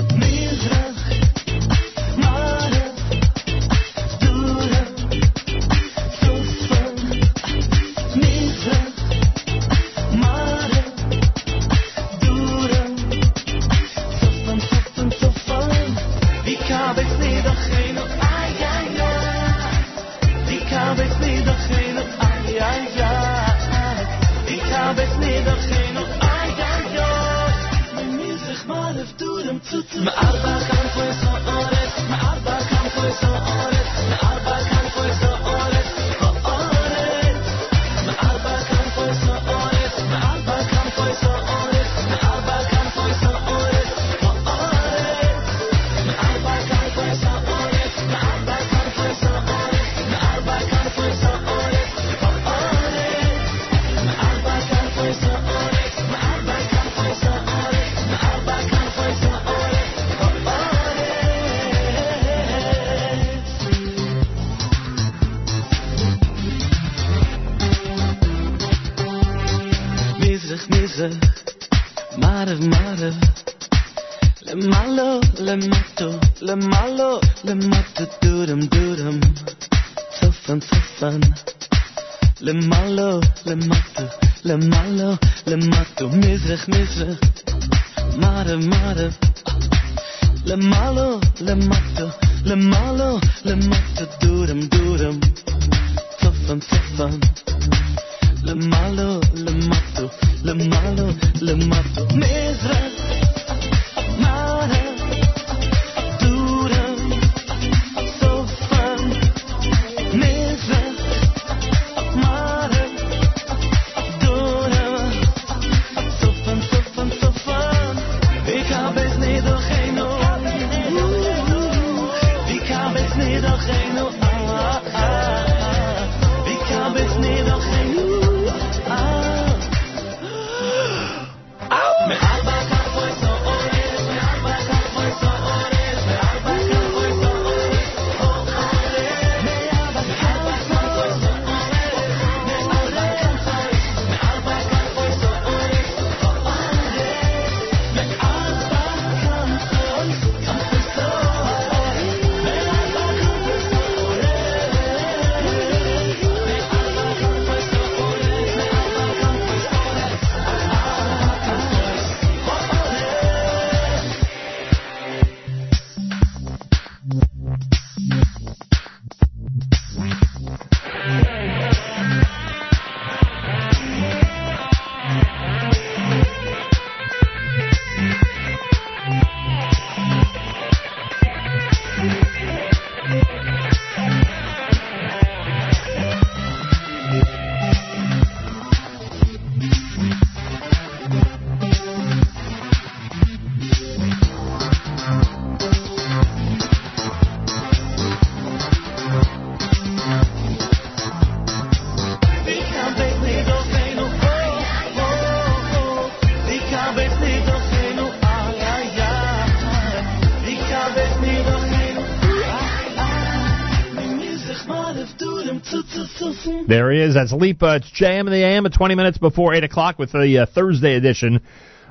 is. That's Lipa. It's JM in the AM at 20 minutes before 8 o'clock with the uh, Thursday edition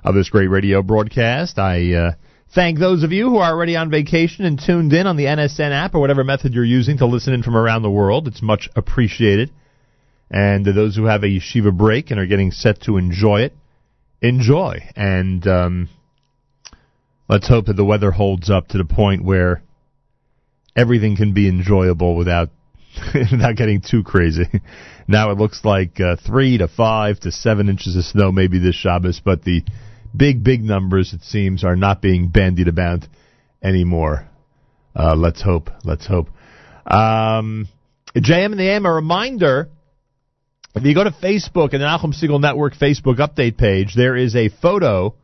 of this great radio broadcast. I uh, thank those of you who are already on vacation and tuned in on the NSN app or whatever method you're using to listen in from around the world. It's much appreciated. And uh, those who have a yeshiva break and are getting set to enjoy it, enjoy. And um, let's hope that the weather holds up to the point where everything can be enjoyable without [LAUGHS] without getting too crazy. now it looks like uh, three to five to seven inches of snow maybe this Shabbos, but the big big numbers it seems are not being bandied about anymore. Uh, let's hope. Let's hope. Um, JM and the AM. A reminder: if you go to Facebook and the Nachum Segal Network Facebook update page, there is a photo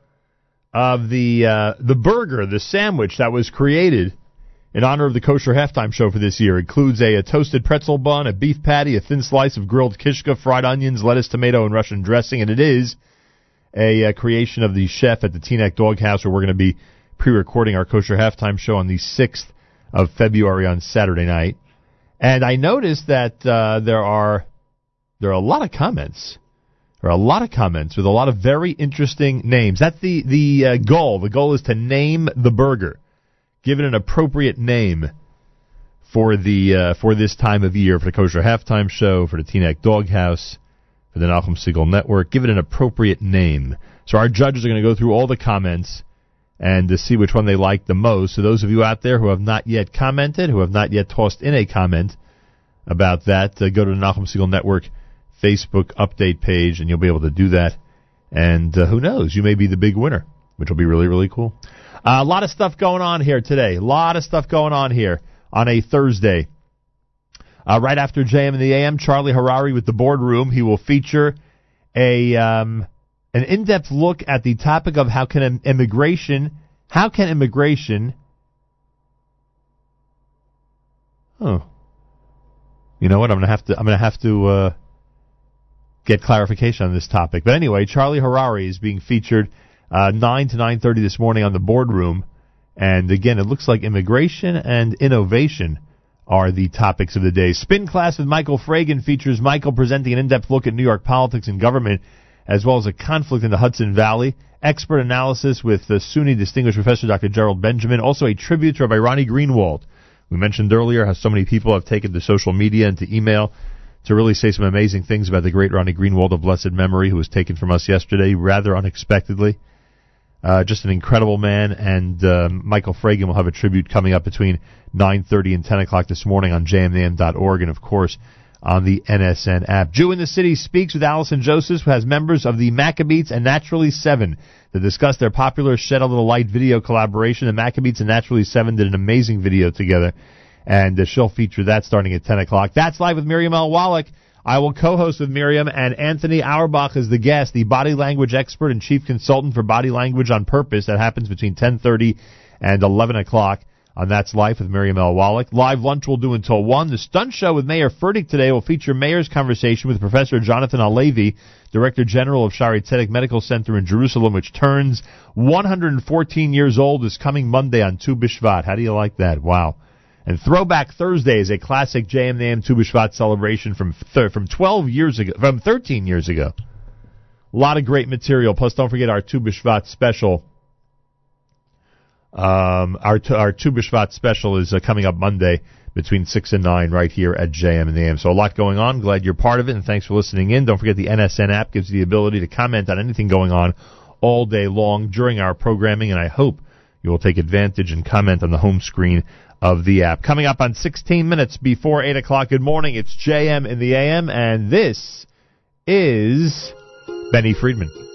of the uh, the burger, the sandwich that was created in honor of the kosher halftime show for this year. Includes a, a toasted pretzel bun, a beef patty, a thin slice of grilled kishka, fried onions, lettuce, tomato, and Russian dressing, and it is a, uh creation of the chef at the Teaneck Doghouse, where we're going to be pre-recording our kosher halftime show on the sixth of February on Saturday night. And I noticed that uh, there are there are a lot of comments. There are a lot of comments with a lot of very interesting names. That's the the uh, goal. The goal is to name the burger, give it an appropriate name for the uh, for this time of year for the kosher halftime show for the Teaneck Doghouse for the Nachum Segal Network. Give it an appropriate name. So our judges are going to go through all the comments and to see which one they like the most. So those of you out there who have not yet commented, who have not yet tossed in a comment about that, uh, go to the Nachum Segal Network Facebook update page, and you'll be able to do that. And uh, who knows, you may be the big winner, which will be really, really cool. Uh, a lot of stuff going on here today. A lot of stuff going on here on a Thursday. Uh, right after JM in the AM, Charlie Harary with the boardroom. He will feature a um, an in-depth look at the topic of how can immigration, how can immigration, oh, you know what? I'm gonna have to I'm gonna have to uh, get clarification on this topic. But anyway, Charlie Harary is being featured uh, nine to nine thirty this morning on the boardroom, and again, it looks like immigration and innovation are the topics of the day. Spin class with Michael Fragin features Michael presenting an in-depth look at New York politics and government, as well as a conflict in the Hudson Valley. Expert analysis with the SUNY Distinguished Professor Dr. Gerald Benjamin. Also a tribute to Rabbi Ronnie Greenwald. We mentioned earlier how so many people have taken to social media and to email to really say some amazing things about the great Ronnie Greenwald of blessed memory, who was taken from us yesterday rather unexpectedly. Uh, just an incredible man, and um, Michael Fragin will have a tribute coming up between 9.30 and 10 o'clock this morning on jmnam.org, and of course on the NSN app. Jew in the City speaks with Allison Joseph, who has members of the Maccabeats and Naturally Seven to discuss their popular Shed a Little Light video collaboration. The Maccabeats and Naturally Seven did an amazing video together, and uh, she'll feature that starting at 10 o'clock. That's live with Miriam L. Wallach. I will co-host with Miriam and Anthony Auerbach is the guest, the body language expert and chief consultant for body language on purpose. That happens between 10:30 and 11 o'clock on That's Life with Miriam L. Wallach. Live lunch we'll do until 1. The Stunt Show with Mayor Furtick today will feature Mayor's conversation with Professor Jonathan Alevi, Director General of Shaare Zedek Medical Center in Jerusalem, which turns 114 years old this coming Monday on Tu B'Shvat. How do you like that? Wow. And Throwback Thursday is a classic JM the AM Tu B'Shvat celebration from th- from 12 years ago, from 13 years ago. A lot of great material. Plus, don't forget our Tu B'Shvat special. Um, our our Tu special is uh, coming up Monday between six and nine right here at JM and the AM. So a lot going on. Glad you're part of it, and thanks for listening in. Don't forget the NSN app gives you the ability to comment on anything going on all day long during our programming, and I hope you will take advantage and comment on the home screen of the app. Coming up on 16 minutes before 8 o'clock. Good morning. It's JM in the AM, and this is Benny Friedman.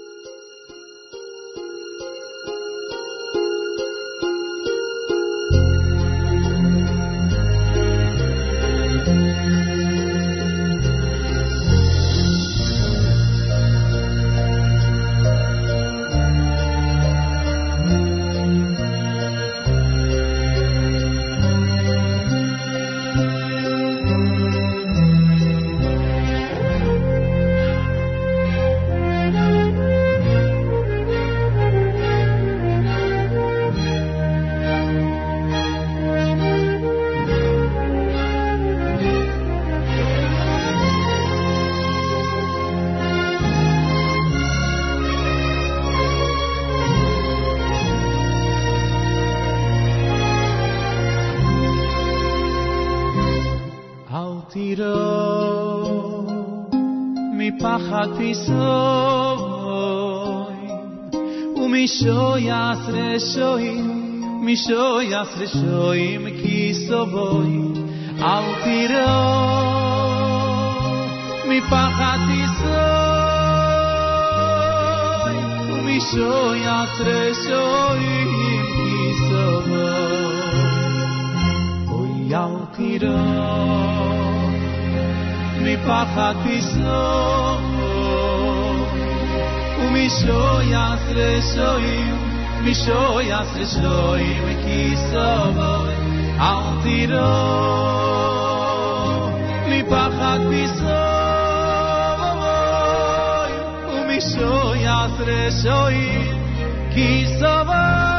רשויים כי סובוי אל תראו מפחד ישוי ומשוי את רשויים כי סובוי אוי אל תראו מפחד ישוי ומשוי את רשויים פיסוי ומשויס רשויים משויס רשויים כיסובוי אל תירו מפחד פיסוי ומשויס רשויים כיסובוי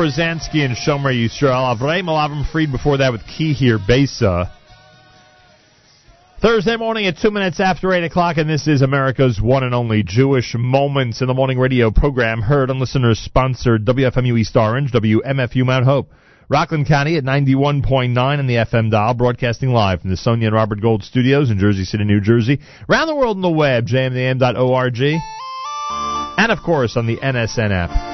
Brzezinski and Shomer Yisrael. Avraim Alavim Freed before that with Key here, Besa. Thursday morning at 2 minutes after 8 o'clock, and this is America's one and only Jewish Moments in the Morning radio program, heard on listeners sponsored WFMU East Orange, WMFU Mount Hope, Rockland County at 91.9 in the FM dial, broadcasting live from the Sonia and Robert Gold studios in Jersey City, New Jersey, around the world on the web, jmam.org, and of course on the NSN app.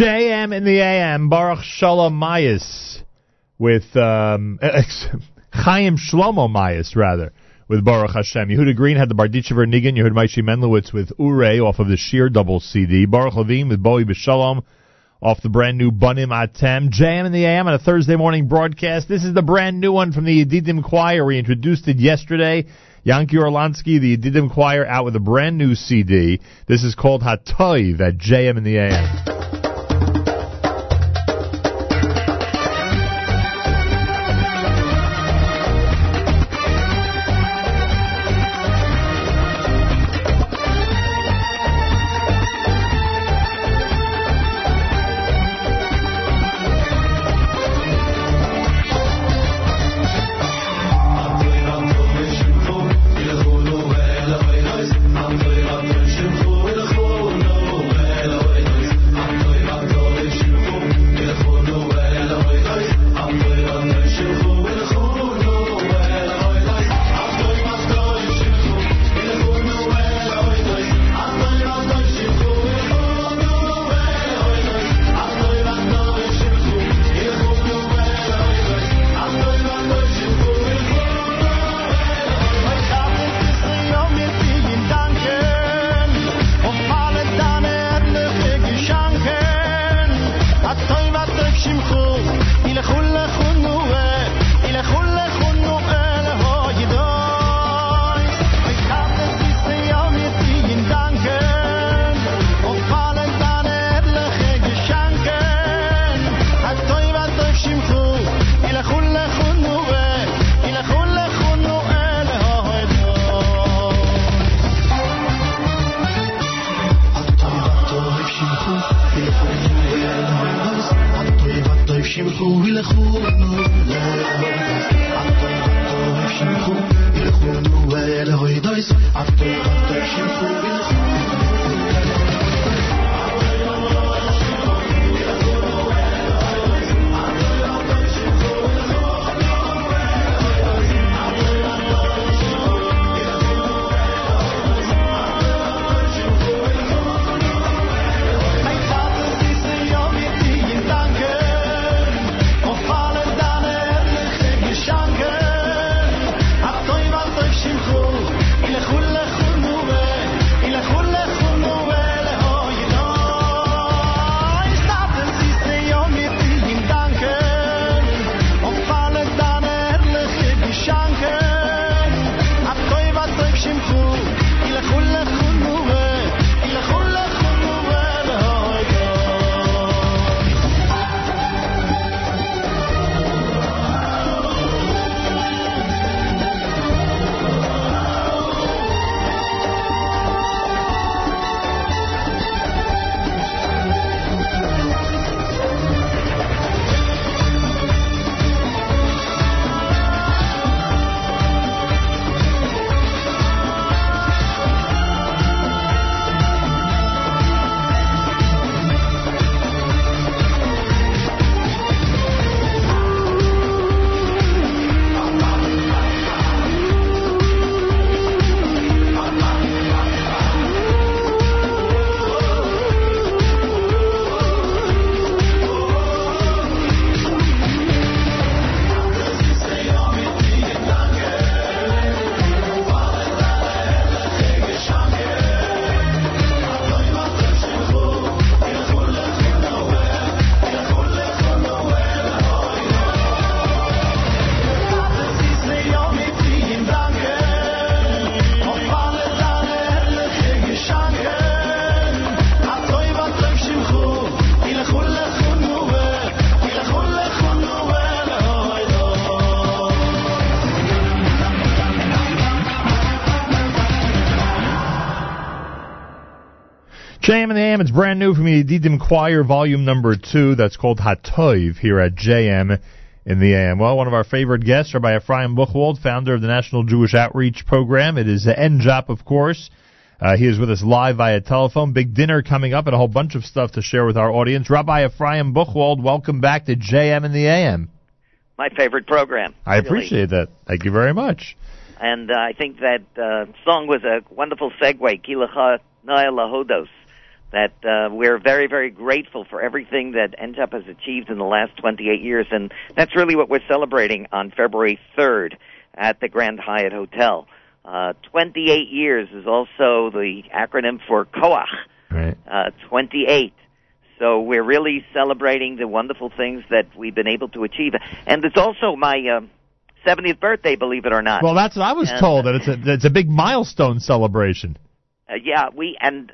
JM in the AM, Baruch Shalom Mayes with um, [LAUGHS] Chaim Shlomo Mayes, rather, with Baruch Hashem. Yehuda Green had the Barditchever Nigan. Heard Maishi Menlowitz with Ure off of the Sheer double CD. Baruch Levine with Bowie B'Shalom off the brand new Bunim Atem. JM in the AM on a Thursday morning broadcast. This is the brand new one from the Yedidim Choir. We introduced it yesterday. Yanki Orlansky, the Yedidim Choir, out with a brand new CD. This is called Hatoiv at JM in the AM. After JM and the AM, it's brand new from the Yedidim Choir, volume number two. That's called Hatoiv here at JM in the AM. Well, one of our favorite guests, Rabbi Ephraim Buchwald, founder of the National Jewish Outreach Program. It is NJOP, of course. Uh, he is with us live via telephone. Big dinner coming up and a whole bunch of stuff to share with our audience. Rabbi Ephraim Buchwald, welcome back to JM in the AM. My favorite program. I really. appreciate that. Thank you very much. And uh, I think that uh, song was a wonderful segue, Kilacha Naya Lahodos, that uh, we're very, very grateful for everything that NJOP has achieved in the last 28 years. And that's really what we're celebrating on February 3rd at the Grand Hyatt Hotel. Uh, 28 years is also the acronym for koach. Right. Uh, 28. So we're really celebrating the wonderful things that we've been able to achieve. And it's also my uh, 70th birthday, believe it or not. Well, that's what I was And, told, that it's a, it's a big milestone celebration. Uh, yeah, we and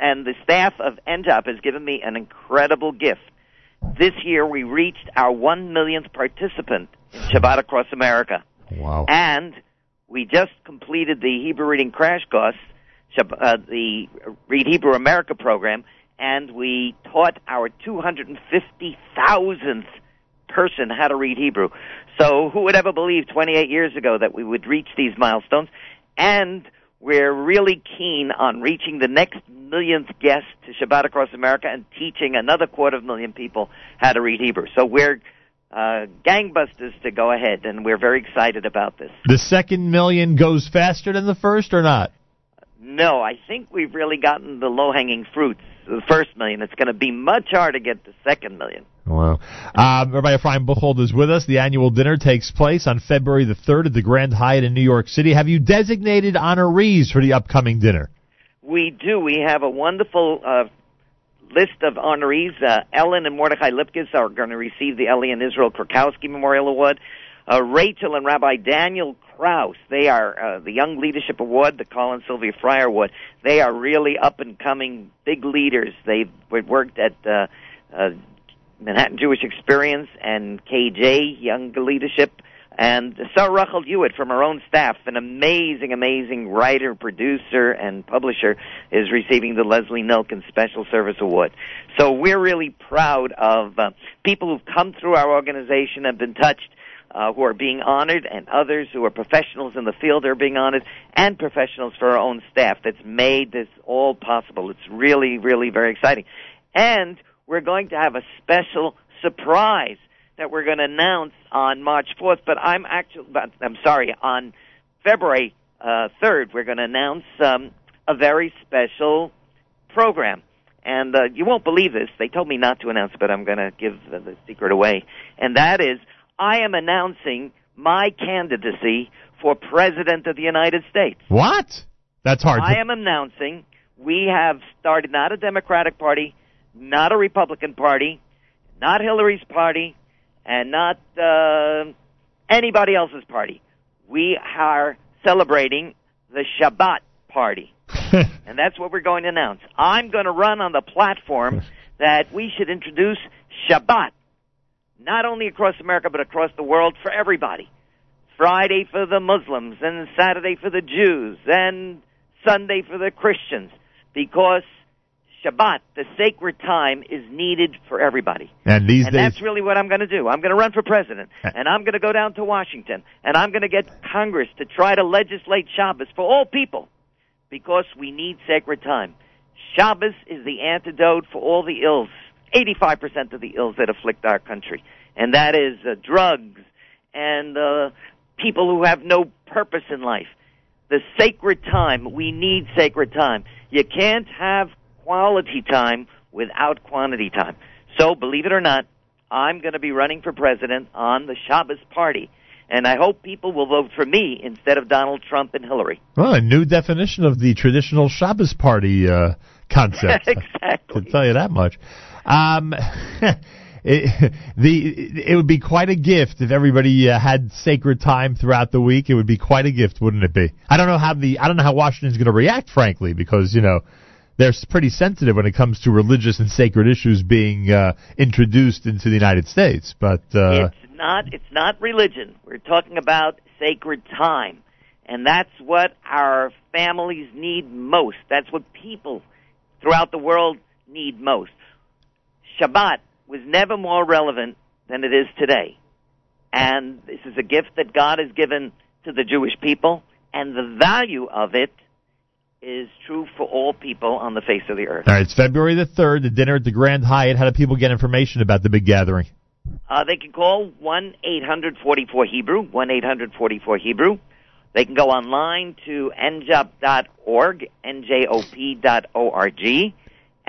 and the staff of NJOP has given me an incredible gift. This year we reached our one millionth participant in Shabbat Across America, Wow. and we just completed the Hebrew Reading Crash Course, uh, the Read Hebrew America program, and we taught our 250,000th person how to read Hebrew. So who would ever believe 28 years ago that we would reach these milestones? And we're really keen on reaching the next millionth guest to Shabbat Across America and teaching another quarter of a million people how to read Hebrew. So we're uh, gangbusters to go ahead, and we're very excited about this. The second million goes faster than the first or not? No, I think we've really gotten the low-hanging fruits. The first million. It's going to be much harder to get the second million. Wow. Um, Rabbi Ephraim Buchwald is with us. The annual dinner takes place on February the 3rd at the Grand Hyatt in New York City. Have you designated honorees for the upcoming dinner? We do. We have a wonderful uh, list of honorees. Uh, Ellen and Mordechai Lipkis are going to receive the Ellie and Israel Krakowski Memorial Award. Uh, Rachel and Rabbi Daniel Kraus, they are uh, the Young Leadership Award, the Colin Sylvia Fryer Award. They are really up and coming big leaders. They've worked at uh, uh, Manhattan Jewish Experience and KJ Young Leadership. And Sarah Rachel Hewitt from our own staff, an amazing, amazing writer, producer, and publisher, is receiving the Leslie Nilkin Special Service Award. So we're really proud of uh, people who've come through our organization and been touched, uh, who are being honored, and others who are professionals in the field are being honored, and professionals for our own staff that's made this all possible. It's really, really very exciting. And we're going to have a special surprise that we're going to announce on March 4th, but I'm actually, I'm sorry, on February uh, 3rd, we're going to announce um, a very special program. And uh, you won't believe this. They told me not to announce it, but I'm going to give the, the secret away. And that is, I am announcing my candidacy for President of the United States. What? That's hard. I am announcing we have started not a Democratic Party, not a Republican Party, not Hillary's party, and not uh, anybody else's party. We are celebrating the Shabbat Party. [LAUGHS] and that's what we're going to announce. I'm going to run on the platform [LAUGHS] that we should introduce Shabbat, not only across America, but across the world for everybody. Friday for the Muslims, and Saturday for the Jews, and Sunday for the Christians, because Shabbat, the sacred time, is needed for everybody. and these and days, that's really what I'm going to do. I'm going to run for president, uh. and I'm going to go down to Washington, and I'm going to get Congress to try to legislate Shabbos for all people, because we need sacred time. Shabbos is the antidote for all the ills, 85% of the ills that afflict our country, and that is uh, drugs and uh, people who have no purpose in life. The sacred time, we need sacred time. You can't have quality time without quantity time. So, believe it or not, I'm going to be running for president on the Shabbos party. And I hope people will vote for me instead of Donald Trump and Hillary. well, a new definition of the traditional Shabbos party uh, concept. [LAUGHS] exactly. to tell you that much. Um, [LAUGHS] it, the it would be quite a gift if everybody uh, had sacred time throughout the week. It would be quite a gift, wouldn't it be? I don't know how the I don't know how Washington's going to react, frankly, because you know they're pretty sensitive when it comes to religious and sacred issues being uh, introduced into the United States. But uh, It's not it's not religion. We're talking about sacred time. And that's what our families need most. That's what people throughout the world need most. Shabbat was never more relevant than it is today. And this is a gift that God has given to the Jewish people, and the value of it is true for all people on the face of the earth. All right, it's February the 3rd, the dinner at the Grand Hyatt. How do people get information about the big gathering? Uh, they can call 1 800 44 Hebrew, 1 800 44 Hebrew. They can go online to njop.org, njop.org.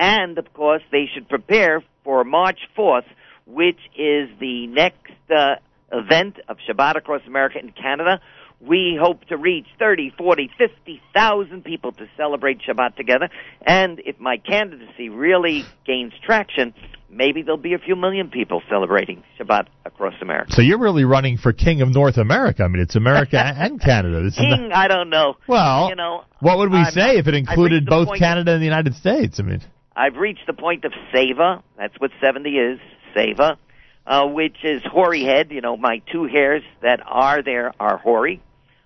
And, of course, they should prepare for March 4th, which is the next uh, event of Shabbat across America and Canada. We hope to reach 30, 40, 50,000 people to celebrate Shabbat together. And if my candidacy really gains traction, maybe there'll be a few million people celebrating Shabbat across America. So you're really running for King of North America. I mean, it's America [LAUGHS] and Canada. This is not- King, I don't know. Well, you know, what would we I'm- say if it included both Canada and the United States? I mean, I've reached the point of Seva. That's what 70 is, Seva, uh, which is hoary head. You know, my two hairs that are there are hoary.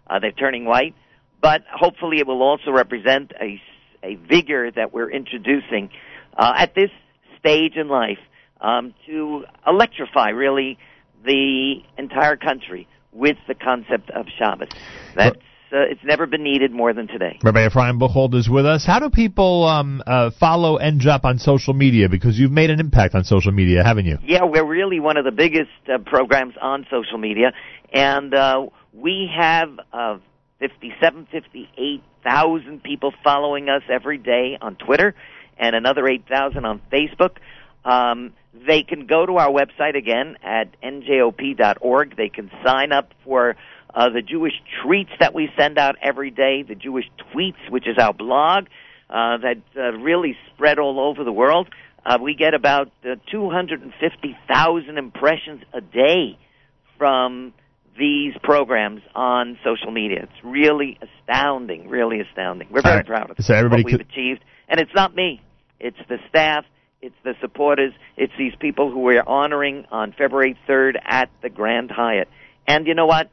Uh, they're turning white. But hopefully it will also represent a, a vigor that we're introducing uh, at this stage in life um, to electrify, really, the entire country with the concept of Shabbos. That's, uh, it's never been needed more than today. Rabbi Ephraim Buchwald is with us. How do people um, uh, follow NJOP on social media? Because you've made an impact on social media, haven't you? Yeah, we're really one of the biggest uh, programs on social media, and uh, we have uh, 57, 58,000 people following us every day on Twitter, and another 8,000 on Facebook. Um, they can go to our website again at njop.org. They can sign up for uh, the Jewish treats that we send out every day, the Jewish tweets, which is our blog uh, that uh, really spread all over the world. Uh, we get about uh, 250,000 impressions a day from these programs on social media. It's really astounding, really astounding. We're very right. proud of So everybody what we've could- achieved. And it's not me. It's the staff, it's the supporters, it's these people who we're honoring on February 3rd at the Grand Hyatt. And you know what?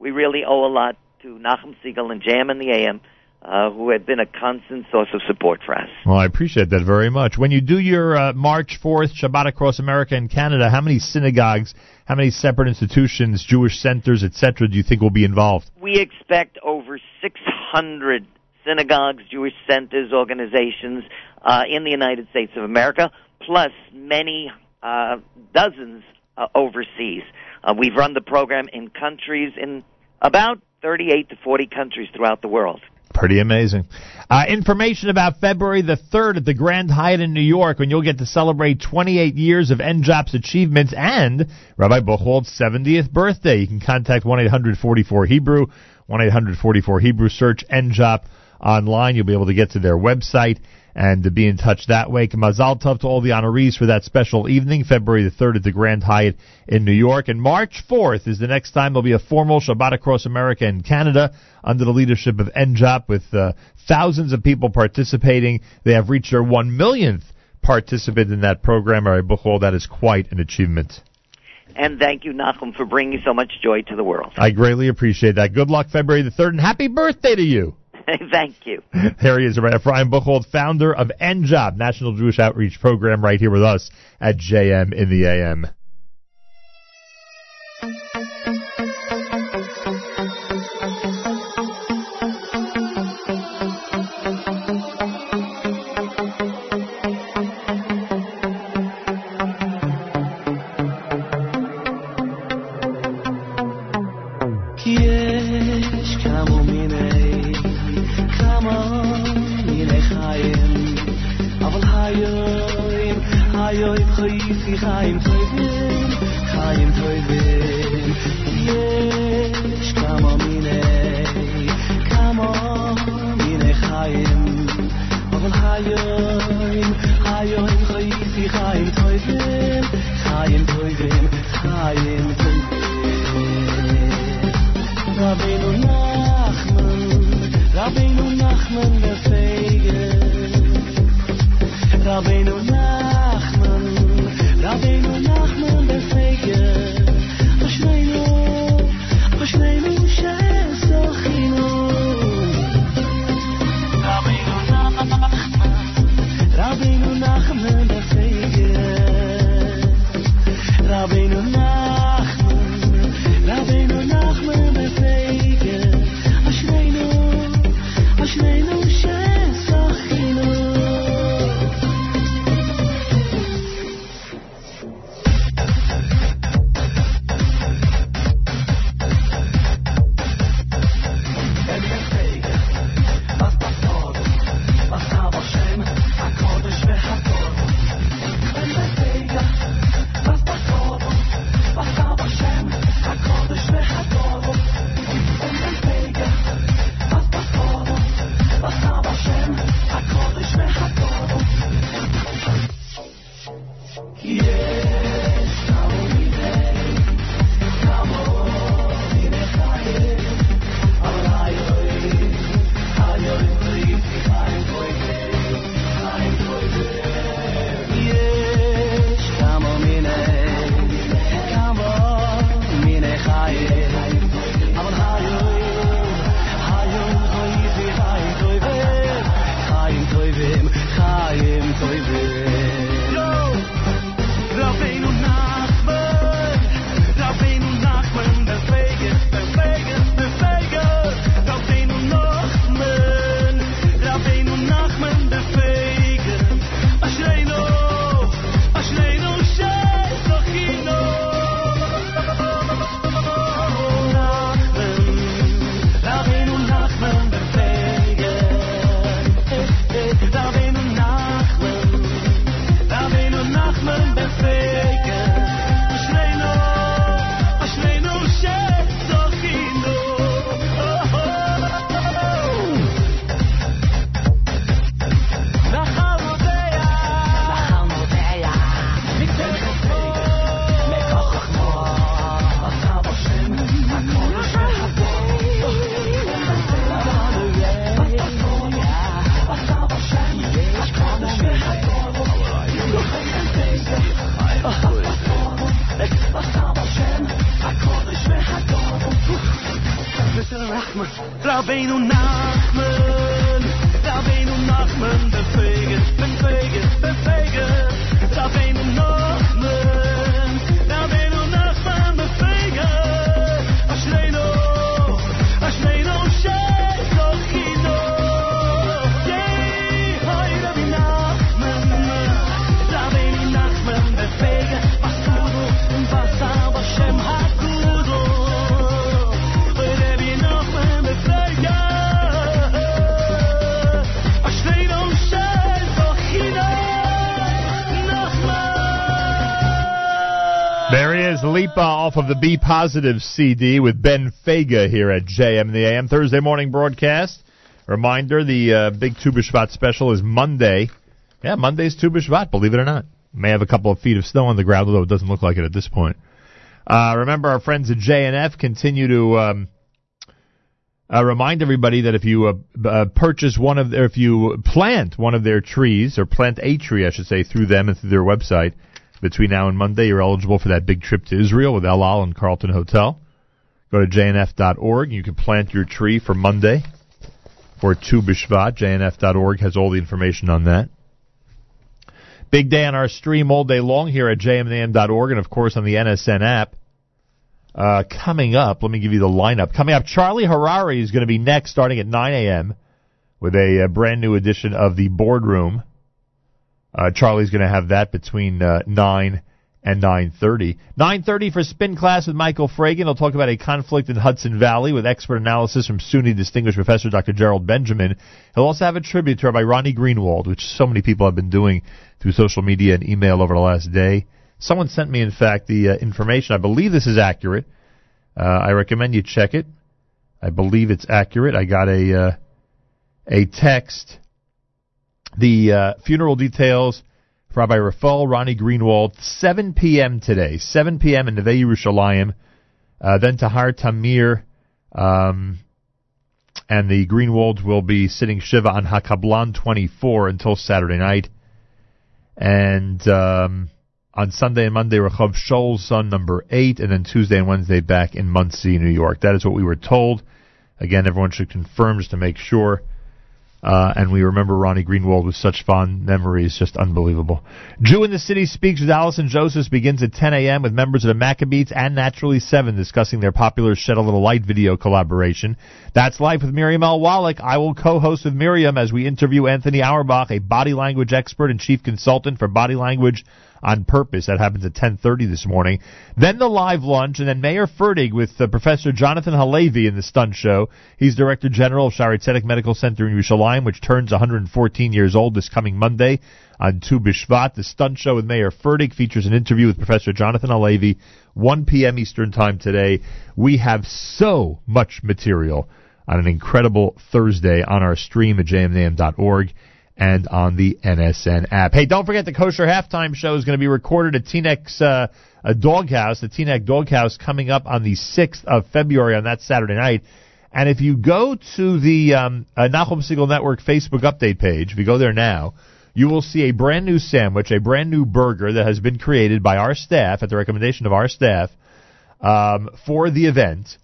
We really owe a lot to Nachum Segal and Jam in the AM, uh, who have been a constant source of support for us. Well, I appreciate that very much. When you do your uh, March 4th Shabbat across America and Canada, how many synagogues, how many separate institutions, Jewish centers, etc., do you think will be involved? We expect over 600 synagogues, Jewish centers, organizations uh, in the United States of America, plus many uh, dozens uh, overseas. Uh, we've run the program in countries in about 38 to 40 countries throughout the world. Pretty amazing. Uh, information about February the 3rd at the Grand Hyatt in New York when you'll get to celebrate 28 years of NJOP's achievements and Rabbi Buchwald's 70th birthday. You can contact 1-800-44-HEBREW, 1-800-44-HEBREW, search NJOP online. You'll be able to get to their website and to be in touch that way. Mazal Tov to all the honorees for that special evening, February the 3rd at the Grand Hyatt in New York. And March 4th is the next time there'll be a formal Shabbat across America and Canada under the leadership of NJOP with uh, thousands of people participating. They have reached their one millionth participant in that program. Right, Buchwald, that is quite an achievement. And thank you, Nachum, for bringing so much joy to the world. I greatly appreciate that. Good luck February the 3rd and happy birthday to you. [LAUGHS] thank you. [LAUGHS] There he is, Rabbi Ephraim Buchwald, founder of NJOP, National Jewish Outreach Program, right here with us at JM in the AM. Off of the B Positive CD with Ben Faga here at JM in the AM Thursday morning broadcast. Reminder: the uh, big Tu B'Shvat special is Monday. Yeah, Monday's Tu B'Shvat. Believe it or not, may have a couple of feet of snow on the ground, although it doesn't look like it at this point. Uh, remember, our friends at JNF continue to um, uh, remind everybody that if you uh, uh, purchase one of, their, if you plant one of their trees or plant a tree, I should say, through them and through their website between now and Monday, you're eligible for that big trip to Israel with El Al and Carlton Hotel. Go to jnf.org. You can plant your tree for Monday for Tu B'Shvat. jnf.org has all the information on that. Big day on our stream all day long here at jmnam.org and of course on the NSN app. Uh, coming up, let me give you the lineup. Coming up, Charlie Harary is going to be next starting at 9 a.m. with a, uh brand new edition of the boardroom. Uh, Charlie's going to have that between uh, 9 and 9.30. 9.30 for Spin Class with Michael Fragin. He'll talk about a conflict in Hudson Valley with expert analysis from SUNY Distinguished Professor Dr. Gerald Benjamin. He'll also have a tribute to Rabbi Ronnie Greenwald, which so many people have been doing through social media and email over the last day. Someone sent me, in fact, the uh, information. I believe this is accurate. Uh, I recommend you check it. I believe it's accurate. I got a uh, a text. The uh, funeral details for Rabbi Rafael Ronnie Greenwald, 7 p.m. today, 7 p.m. in Neve Yerushalayim. Uh, then Tahar Tamir um, and the Greenwalds will be sitting Shiva on Hakablan 24 until Saturday night. And um, on Sunday and Monday, Rechov Shoal's son, number 8, and then Tuesday and Wednesday back in Monsey, New York. That is what we were told. Again, everyone should confirm just to make sure. Uh, and we remember Ronnie Greenwald with such fond memories, just unbelievable. Jew in the City Speaks with Allison Joseph begins at 10 a.m. with members of the Maccabeats and Naturally 7 discussing their popular Shed a Little Light video collaboration. That's Life with Miriam L. Wallach. I will co-host with Miriam as we interview Anthony Auerbach, a body language expert and chief consultant for body language on purpose. That happens at 10:30 this morning. Then the live lunch, and then Mayer Fertig with uh, Professor Jonathan Halevi in the Stunt Show. He's Director General of Shaare Zedek Medical Center in Yerushalayim, which turns 114 years old this coming Monday on Tu B'Shvat. The Stunt Show with Mayer Fertig features an interview with Professor Jonathan Halevi, 1 p.m. Eastern Time today. We have so much material on an incredible Thursday on our stream at jmnam.org and on the NSN app. Hey, don't forget the Kosher Halftime Show is going to be recorded at Teaneck's uh, Doghouse, the Teaneck Doghouse, coming up on the 6th of February on that Saturday night. And if you go to the um, uh, Nachum Segal Network Facebook update page, if you go there now, you will see a brand new sandwich, a brand new burger that has been created by our staff at the recommendation of our staff um, for the event.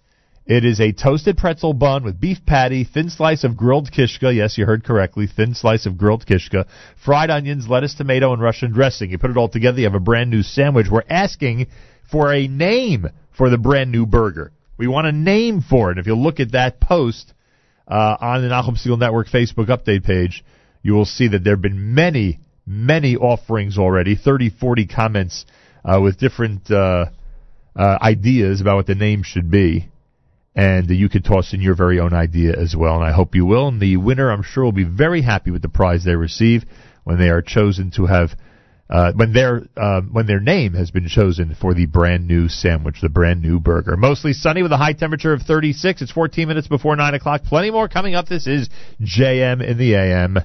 It is a toasted pretzel bun with beef patty, thin slice of grilled kishka. Yes, you heard correctly. Thin slice of grilled kishka, fried onions, lettuce, tomato, and Russian dressing. You put it all together, you have a brand new sandwich. We're asking for a name for the brand new burger. We want a name for it. If you look at that post uh, on the Nachum Segal Network Facebook update page, you will see that there have been many, many offerings already, 30, 40 comments uh, with different uh, uh, ideas about what the name should be. And you could toss in your very own idea as well, and I hope you will. And the winner, I'm sure, will be very happy with the prize they receive when they are chosen to have uh, when their uh, when their name has been chosen for the brand new sandwich, the brand new burger. Mostly sunny with a high temperature of 36. It's 14 minutes before nine o'clock. Plenty more coming up. This is JM in the AM.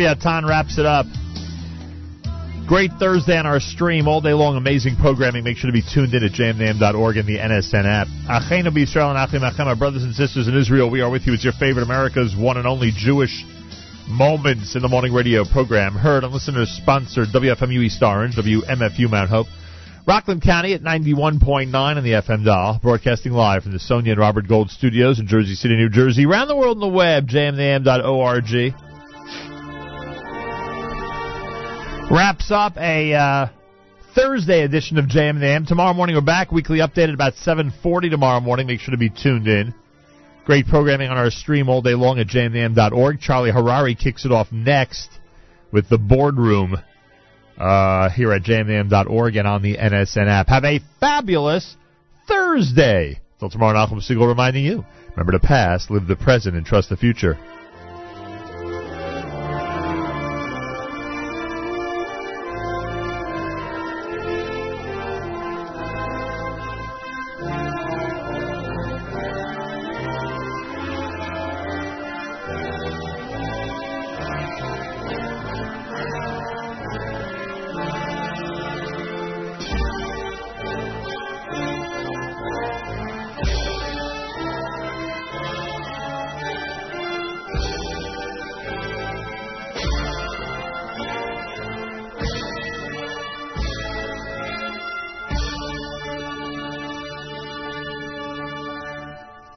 Leviathan wraps it up. Great Thursday on our stream all day long. Amazing programming. Make sure to be tuned in at jmnam.org and the NSN app. Achenu b'Yisrael and Achim Achem, our brothers and sisters in Israel. We are with you. It's your favorite America's one and only Jewish Moments in the Morning Radio program. Heard on listeners sponsored WFMU East Orange, WMFU Mount Hope. Rockland County at 91.9 on the FM dial. Broadcasting live from the Sonia and Robert Gold studios in Jersey City, New Jersey. Around the world on the web, jmnam.org. wraps up a uh, Thursday edition of JM and AM. Tomorrow morning we're back. Weekly updated about 7:40 tomorrow morning. Make sure to be tuned in. Great programming on our stream all day long at jmnam.org. Charlie Harary kicks it off next with the boardroom uh, here at jmnam.org and on the NSN app. Have a fabulous Thursday. Till tomorrow, Nachum Segal reminding you: remember the past, live the present, and trust the future.